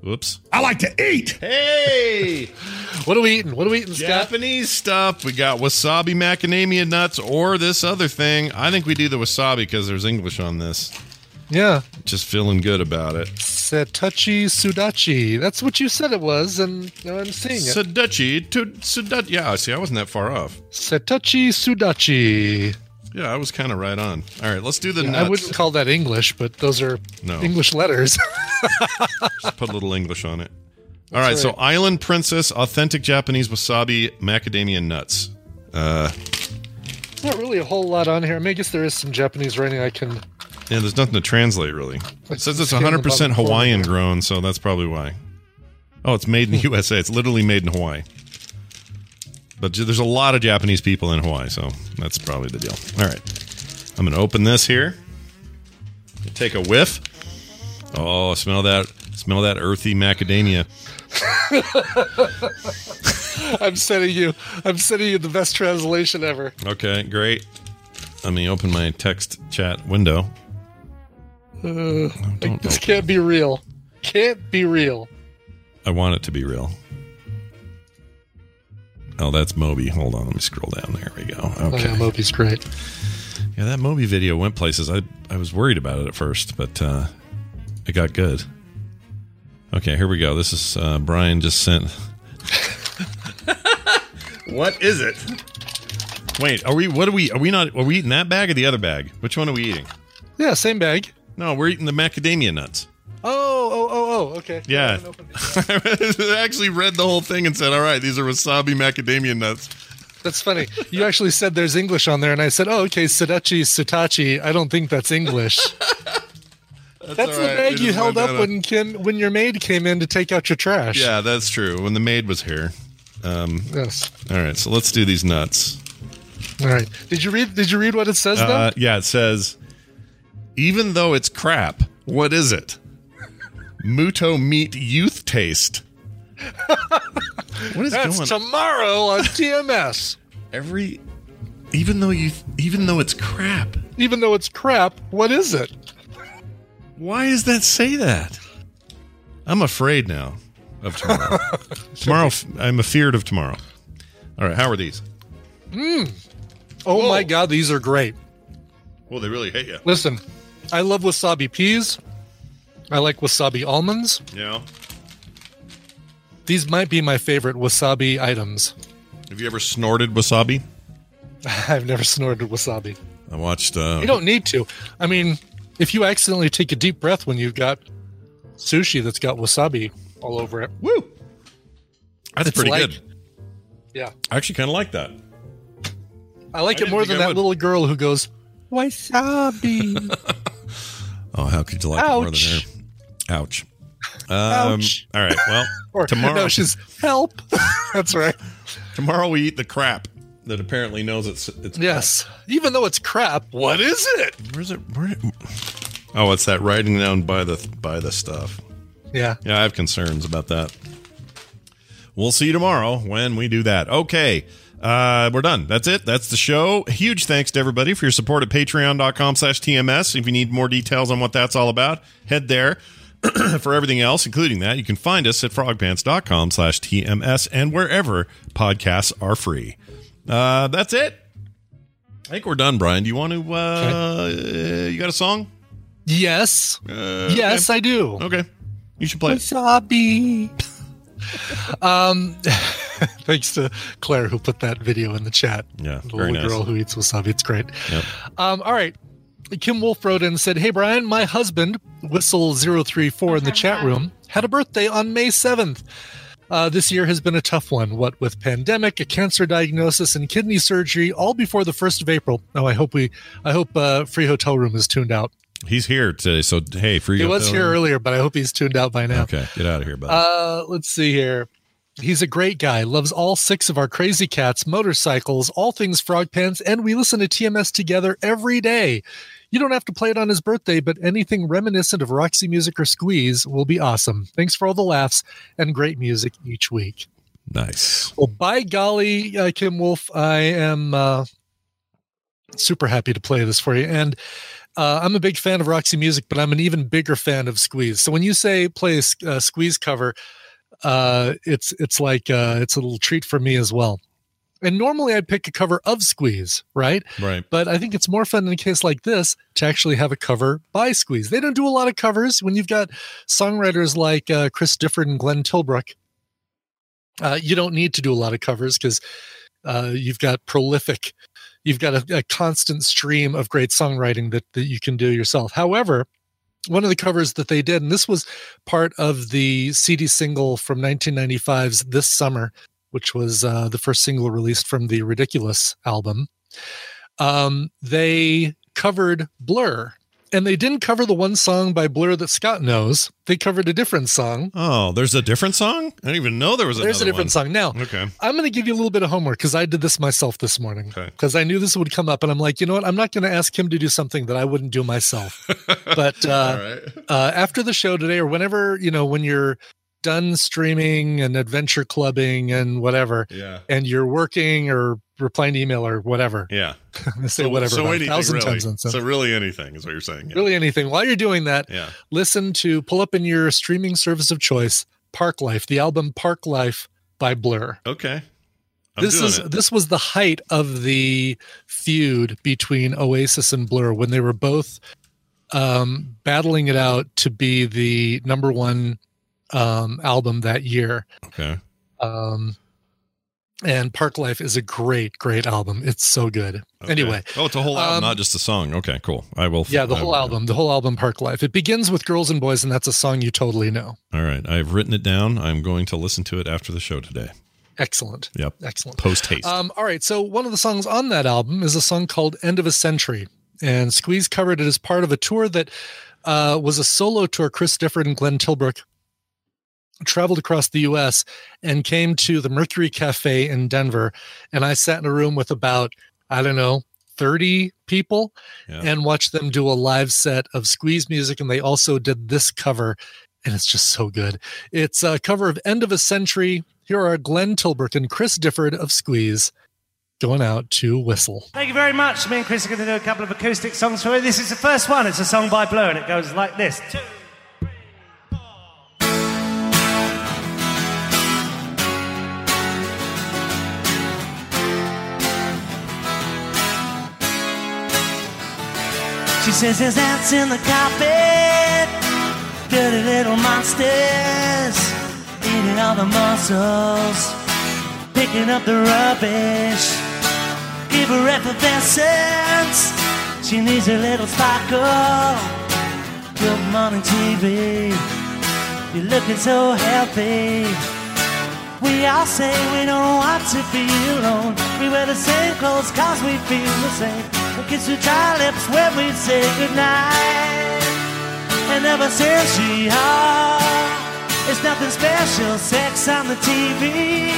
Whoops. I like to eat. Hey, What are we eating? What are we eating, Scott? Japanese stuff. We got wasabi macadamia nuts or this other thing. I think we do the wasabi because there's English on this. Yeah. Just feeling good about it. Setachi Sudachi. That's what you said it was, and now I'm seeing it. Sudachi to Sudachi. Yeah, see, I wasn't that far off. Setachi Sudachi. Yeah, I was kind of right on. All right, let's do the Yeah, nuts. I wouldn't call that English, but those are No. English letters. Just put a little English on it. All right, That's so. Island Princess, authentic Japanese wasabi, macadamia nuts. Uh, Not really a whole lot on here. I mean, I guess there is some Japanese writing I can. Yeah, there's nothing to translate really. It says it's 100% Hawaiian grown, so that's probably why. Oh, it's made in the USA. It's literally made in Hawaii. But there's a lot of Japanese people in Hawaii, so that's probably the deal. All right. I'm going to open this here. Take a whiff. Oh, smell that. Smell that earthy macadamia. I'm sending you. I'm sending you the best translation ever. Okay, great. Let me open my text chat window. Uh, don't this can't be real. Can't be real. I want it to be real. Oh, that's Moby. Hold on, let me scroll down. There we go. Oh, Okay. yeah, Moby's great. Yeah, that Moby video went places. I I was worried about it at first, but uh, it got good. Okay, here we go. This is uh, Brian just sent. what is it? Wait, are we? What are we? Are we not? Are we eating that bag or the other bag? Which one are we eating? Yeah, same bag. No, we're eating the macadamia nuts. Oh, oh, oh, oh. Okay. Yeah, I actually read the whole thing and said, "All right, these are wasabi macadamia nuts." That's funny. You actually said there's English on there, and I said, "Oh, okay, Sudachi, Sutachi." I don't think that's English. That's, all the right. bag It you held up when Ken, when your maid came in to take out your trash. Yeah, that's true. When the maid was here. Um, Yes. All right, so let's do these nuts. All right. Did you read? Did you read what it says? Uh, though? yeah, it says, even though it's crap, what is it? Muto meat youth taste. what is That's going? tomorrow on TMS. Every, even though you, even though it's crap, Even though it's crap, what is it? Why does that say that? I'm afraid now of tomorrow. tomorrow, I'm afeared of tomorrow. All right, how are these? Mm. Oh my god, these are great. Well, they really hate you. Listen, I love wasabi peas. I like wasabi almonds. Yeah. These might be my favorite wasabi items. Have you ever snorted wasabi? I've never snorted wasabi. I watched. Uh, You don't need to. I mean, if you accidentally take a deep breath when you've got sushi that's got wasabi all over it, woo, that's It's pretty like- good. yeah, I actually kind of like that. I like I it more than I that would. little girl who goes wasabi. Oh, how could you like it more than Ouch. her? Ouch. Um, Ouch. All right. Well, or tomorrow. no, she's help. that's right. tomorrow we eat the crap that apparently knows it's it's. Yes, even though it's crap, what is it? Where's it? Where? Oh, it's that writing down by the by the stuff. Yeah. Yeah, I have concerns about that. We'll see you tomorrow when we do that. Okay. Uh, we're done. That's it. That's the show. Huge thanks to everybody for your support at patreon.com slash TMS. If you need more details on what that's all about, head there. for everything else, including that, you can find us at frogpants.com slash TMS and wherever podcasts are free. Uh, that's it. I think we're done, Brian. Do you want to, uh, you got a song? Yes. Uh, yes, okay. I do. Okay. You should play it. Wasabi. um, thanks to Claire who put that video in the chat. Yeah, the very little nice. girl who eats wasabi. It's great. Yep. Um, all right. Kim Wolf wrote in and said, Hey, Brian, my husband, Whistle034 in the chat room, had a birthday on May 7th. Uh, this year has been a tough one, what with pandemic, a cancer diagnosis, and kidney surgery, all before the 1st of April. Oh, I hope we, I hope uh, Free Hotel Room is tuned out. He's here today, so hey, free. He was here room. earlier, but I hope he's tuned out by now. Okay, get out of here, bud. Uh, let's see here. He's a great guy, loves all six of our crazy cats, motorcycles, all things frog pants, and we listen to TMS together every day. You don't have to play it on his birthday, but anything reminiscent of Roxy Music or Squeeze will be awesome. Thanks for all the laughs and great music each week. nice. Well, by golly, uh, Kim Wolf, I am uh, super happy to play this for you. And uh, I'm a big fan of Roxy Music, but I'm an even bigger fan of Squeeze. So when you say play a a Squeeze cover, uh, it's it's like uh, it's a little treat for me as well. And normally I'd pick a cover of Squeeze, right? Right. But I think it's more fun in a case like this to actually have a cover by Squeeze. They don't do a lot of covers when you've got songwriters like uh, Chris Difford and Glenn Tilbrook. Uh, you don't need to do a lot of covers because uh, you've got prolific, you've got a, a constant stream of great songwriting that, that you can do yourself. However, one of the covers that they did, and this was part of the CD single from 1995's This Summer, which was uh, the first single released from the Ridiculous album. Um, they covered Blur, and they didn't cover the one song by Blur that Scott knows. They covered a different song. Oh, there's a different song. I didn't even know there was. There's a different one. song. Now, Okay. I'm going to give you a little bit of homework because I did this myself this morning Okay. because I knew this would come up, and I'm like, you know what? I'm not going to ask him to do something that I wouldn't do myself. but uh, right. uh, after the show today, or whenever you know, when you're done streaming and adventure clubbing and whatever, Yeah. and you're working or replying to email or whatever, Yeah. Say whatever So anything thousand really. times. So really anything is what you're saying. Yeah. really anything. While you're doing that, Yeah. listen to pull up in your streaming service of choice, Park Life, the album Park Life by Blur. Okay. I'm this is it. this was the height of the feud between Oasis and Blur when they were both um, battling it out to be the number one um, album that year. Okay. Um, and Park Life is a great, great album. It's so good. Okay. Anyway, Oh, it's a whole album, um, not just a song. Okay, cool. I will. yeah, the I whole will- album, the whole album, Park Life. It begins with Girls and Boys, and that's a song you totally know. All right. I've written it down. I'm going to listen to it after the show today. Excellent. Yep. Excellent. Post haste. Um, all right. So one of the songs on that album is a song called "End of a Century," and Squeeze covered it as part of a tour that uh, was a solo tour. Chris Difford and Glenn Tilbrook traveled across the U.S. and came to the Mercury Cafe in Denver, and I sat in a room with about I don't know. 30 people Yeah. and watched them do a live set of squeeze music and they also did this cover and it's just so good it's a cover of end of a century here are glenn tilbrook and chris difford of squeeze going out to Whistle. Thank you very much. Me and Chris are going to do a couple of acoustic songs for you. This is the first one. It's a song by Blur, and it goes like this. Two. She says there's ants in the carpet, dirty little monsters, eating all the mussels, picking up the rubbish. Give her effervescence, she needs a little sparkle. Good morning TV, you're looking so healthy. We all say we don't want to be alone. We wear the same clothes cause we feel the same. We kiss each our lips when we say goodnight. And ever since she heard, it's nothing special. Sex on the TV.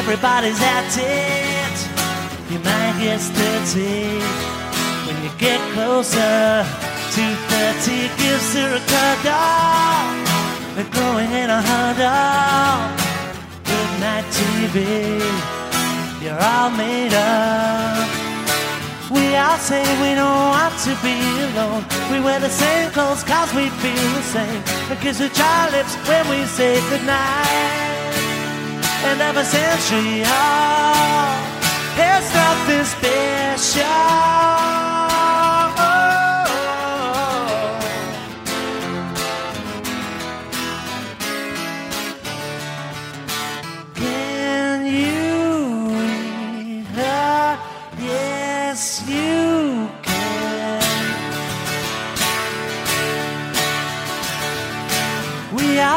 Everybody's at it. You might get dirty when you get closer to 30. Gives her a cuddle. They're growing in a huddle. Good night, TV. You're all made up. We all say we don't want to be alone. We wear the same clothes cause we feel the same. And kiss each our lips when we say goodnight. And ever since we are, there's nothing special.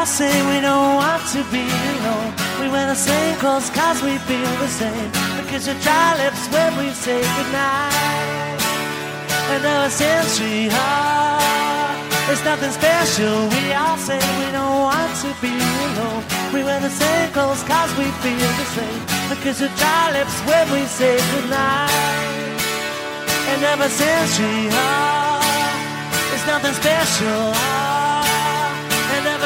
We all say we don't want to be alone. We wear the same clothes cause we feel the same. Because your dry lips when we say goodnight. And ever since she heard, it's nothing special. We all say we don't want to be alone. We wear the same clothes cause we feel the same. Because your dry lips when we say goodnight. And ever since she heard, it's nothing special.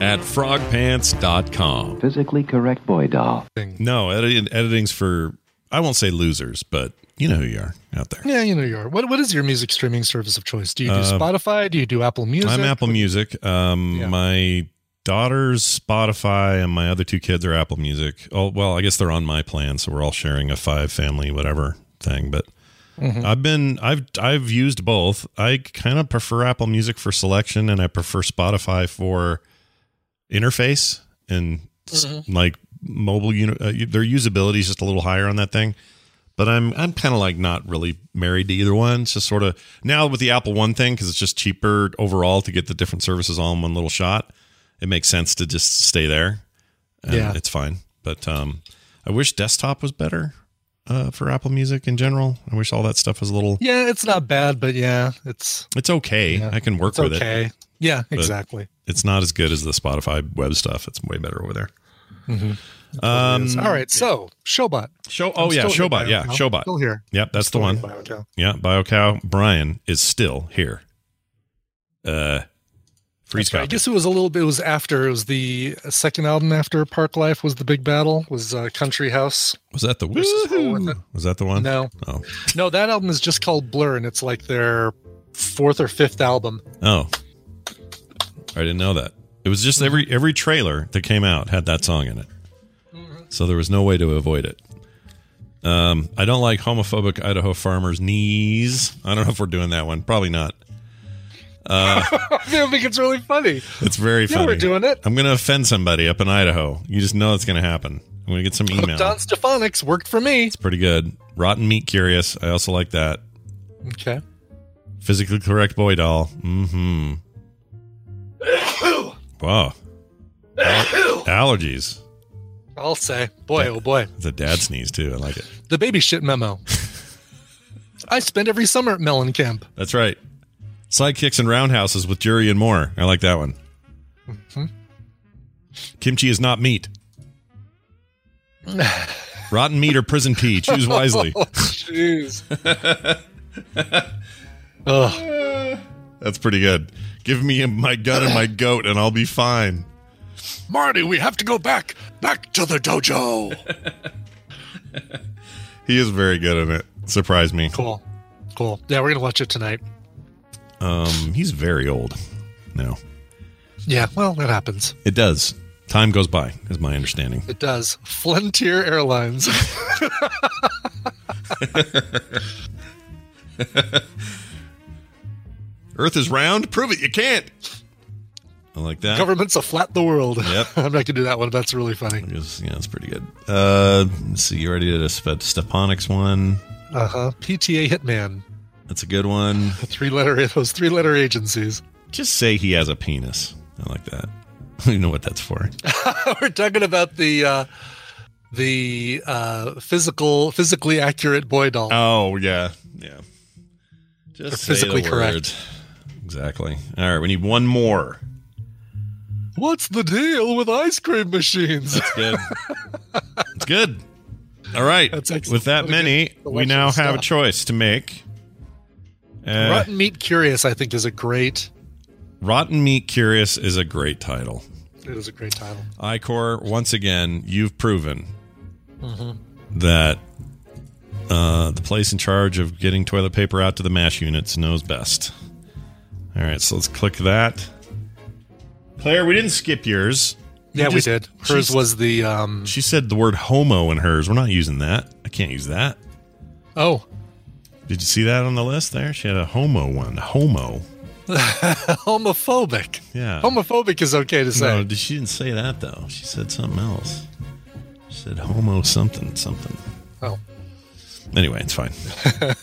at frogpants.com. Physically correct boy doll. No, editing, editing's for, I won't say losers, but you know who you are out there. Yeah, you know you are. What What is your music streaming service of choice? Do you do Uh, Spotify? Do you do Apple Music? I'm Apple Music. Um, Yeah. My daughter's Spotify and my other two kids are Apple Music. Oh, well, I guess they're on my plan, so we're all sharing a five family whatever thing. But Mhm. I've been I've I've used both. I kind of prefer Apple Music for selection, and I prefer Spotify for interface and Mhm. like mobile. uni- uh, their usability is just a little higher on that thing. But I'm I'm kind of like not really married to either one. It's just sort of now with the Apple One thing because it's just cheaper overall to get the different services all in one little shot. It makes sense to just stay there. And Yeah. it's fine. But um, I wish desktop was better uh, for Apple Music in general. I wish all that stuff was a little. Yeah, it's not bad, but yeah, it's It's okay. Yeah, I can work it's with okay. it. Yeah, but exactly. It's not as good as the Spotify web stuff. It's way better over there. Mhm. Um, All right, so Showbot. Show. I'm Oh yeah, Showbot. Yeah, Showbot. Still here. Yep, that's the one. BioCow. Yeah, BioCow. Brian is still here. Uh, freeze right. I guess it was a little bit. It was after. It was the second album after Park Life was the big battle. Was uh, Country House. Was that the versus Roll With It. Was that the one? No. Oh. No, that album is just called Blur, and it's like their fourth or fifth album. Oh. I didn't know that. It was just every every trailer that came out had that song in it. So there was no way to avoid it. Um, I don't like homophobic Idaho farmers' knees. I don't know if we're doing that one. Probably not. Uh, I think it's really funny. it's very Yeah, funny. we're doing it. I'm going to offend somebody up in Idaho. You just know it's going to happen. I'm going to get some email. Don on Stefaniks worked for me. It's pretty good. Rotten Meat Curious. I also like that. Okay. Physically correct boy doll. Mm-hmm. Wow. Al- allergies. I'll say, boy, oh boy, It's a dad sneeze too. I like it. the baby shit memo. I spend every summer at Mellon Camp. That's right. Sidekicks and roundhouses with Jury and more. I like that one. Mhm. Kimchi is not meat. Rotten meat or prison pee. Choose wisely. Oh, Jeez. Ugh. That's pretty good. Give me my gun and my goat, and I'll be fine. Marty, we have to go back, back to the dojo. He is very good in it. Surprised me. Cool. Cool. Yeah, we're gonna watch it tonight. Um, he's very old now. Yeah, well, that happens. It does. Time goes by, is my understanding. It does. Flunteer Airlines. Earth is round. Prove it. You can't. I like that. Governments a flat the world. Yep. I'm not gonna do that one. That's really funny. Yeah, that's pretty good. Uh, let's see. You already did a Stefaniks one. Uh huh. PTA Hitman. That's a good one. Three letter those three letter agencies. Just say he has a penis. I like that. you know what that's for. we're talking about the uh the uh physical physically accurate boy doll. Oh yeah, yeah. Just say physically the correct. word. Exactly. All right, we need one more. What's the deal with ice cream machines? That's good. It's good. All right. That's excellent. With that What many, we now of have a choice to make. Uh, Rotten Meat Curious, I think, is a great. Rotten Meat Curious is a great title. It is a great title. Icor, once again, you've proven Mm-hmm. that uh, the place in charge of getting toilet paper out to the mash units knows best. All right, so let's click that. Claire, we didn't skip yours. You Yeah, we did. Hers was the. um She said the word homo in hers. We're not using that. I can't use that. Oh, Did you see that on the list there? She had a homo one. Homo. homophobic. Yeah. Homophobic is okay to say. No, she didn't say that though. She said something else. She said homo something something. Oh. Anyway, it's fine.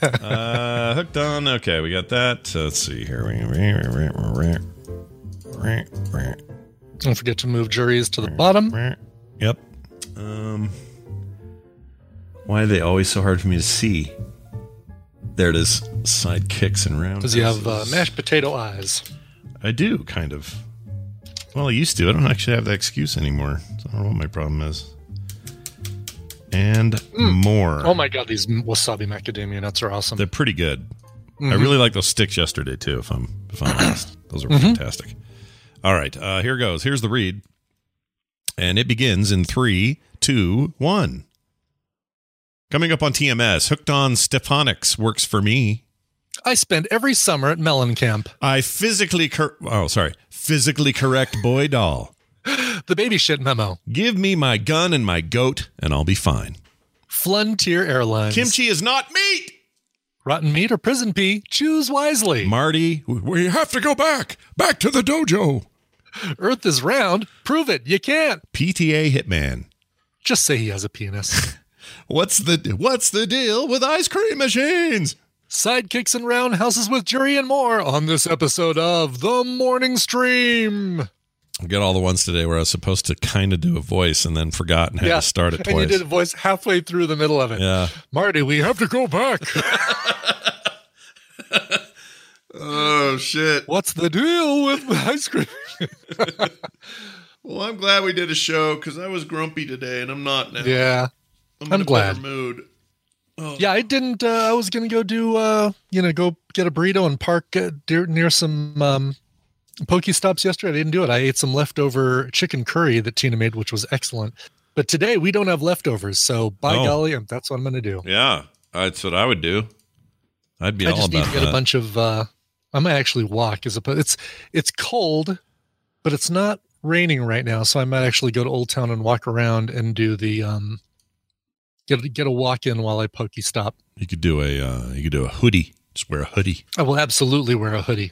uh, hooked on. Okay, we got that. Uh, let's see here. Don't forget to move juries to the bottom. Yep. Um, why are they always so hard for me to see? There it is. Sidekicks and round. Because you have uh, mashed potato eyes. I do kind of. Well, I used to. I don't actually have that excuse anymore. So I don't know what my problem is. And more. Oh my god, these wasabi macadamia nuts are awesome. They're pretty good. I Mhm. really like those sticks yesterday too. If I'm if I'm honest, those are Mhm. fantastic. All right, uh, here goes. Here's the read, and it begins in three, two, one. Coming up on TMS, Hooked on Stefaniks works for me. I spend every summer at Mellon Camp. I physically cor- oh sorry, physically correct boy doll. The baby shit memo. Give me my gun and my goat, and I'll be fine. Flunteer Airlines. Kimchi is not meat. Rotten meat or prison pee? Choose wisely. Marty, we have to go back, back to the dojo. Earth is round. Prove it. You can't. PTA Hitman. Just say he has a penis. What's the what's the deal with ice cream machines? Sidekicks and roundhouses with jury and more on this episode of The Morning Stream. I got all the ones today where I was supposed to kind of do a voice and then forgot and had to start it twice. and you did a voice halfway through the middle of it. Yeah. Marty, we have to go back. Oh shit. What's the deal with ice cream? Well, I'm glad we did a show because I was grumpy today and I'm not now. yeah. I'm, I'm in a glad. better mood. Yeah, I didn't. Uh, I was gonna go do, uh, you know, go get a burrito and park uh, near, near some um, PokéStops yesterday. I didn't do it. I ate some leftover chicken curry that Tina made, which was excellent. But today we don't have leftovers, so by Oh. golly, um, that's what I'm gonna do. Yeah, that's what I would do. I'd be I just need to get that. a bunch of. Uh, I might actually walk as opposed. It's it's cold, but it's not raining right now, so I might actually go to Old Town and walk around and do the um, get get a walk in while I PokéStop. you could do a uh, you could do a hoodie. Just wear a hoodie. I will absolutely wear a hoodie.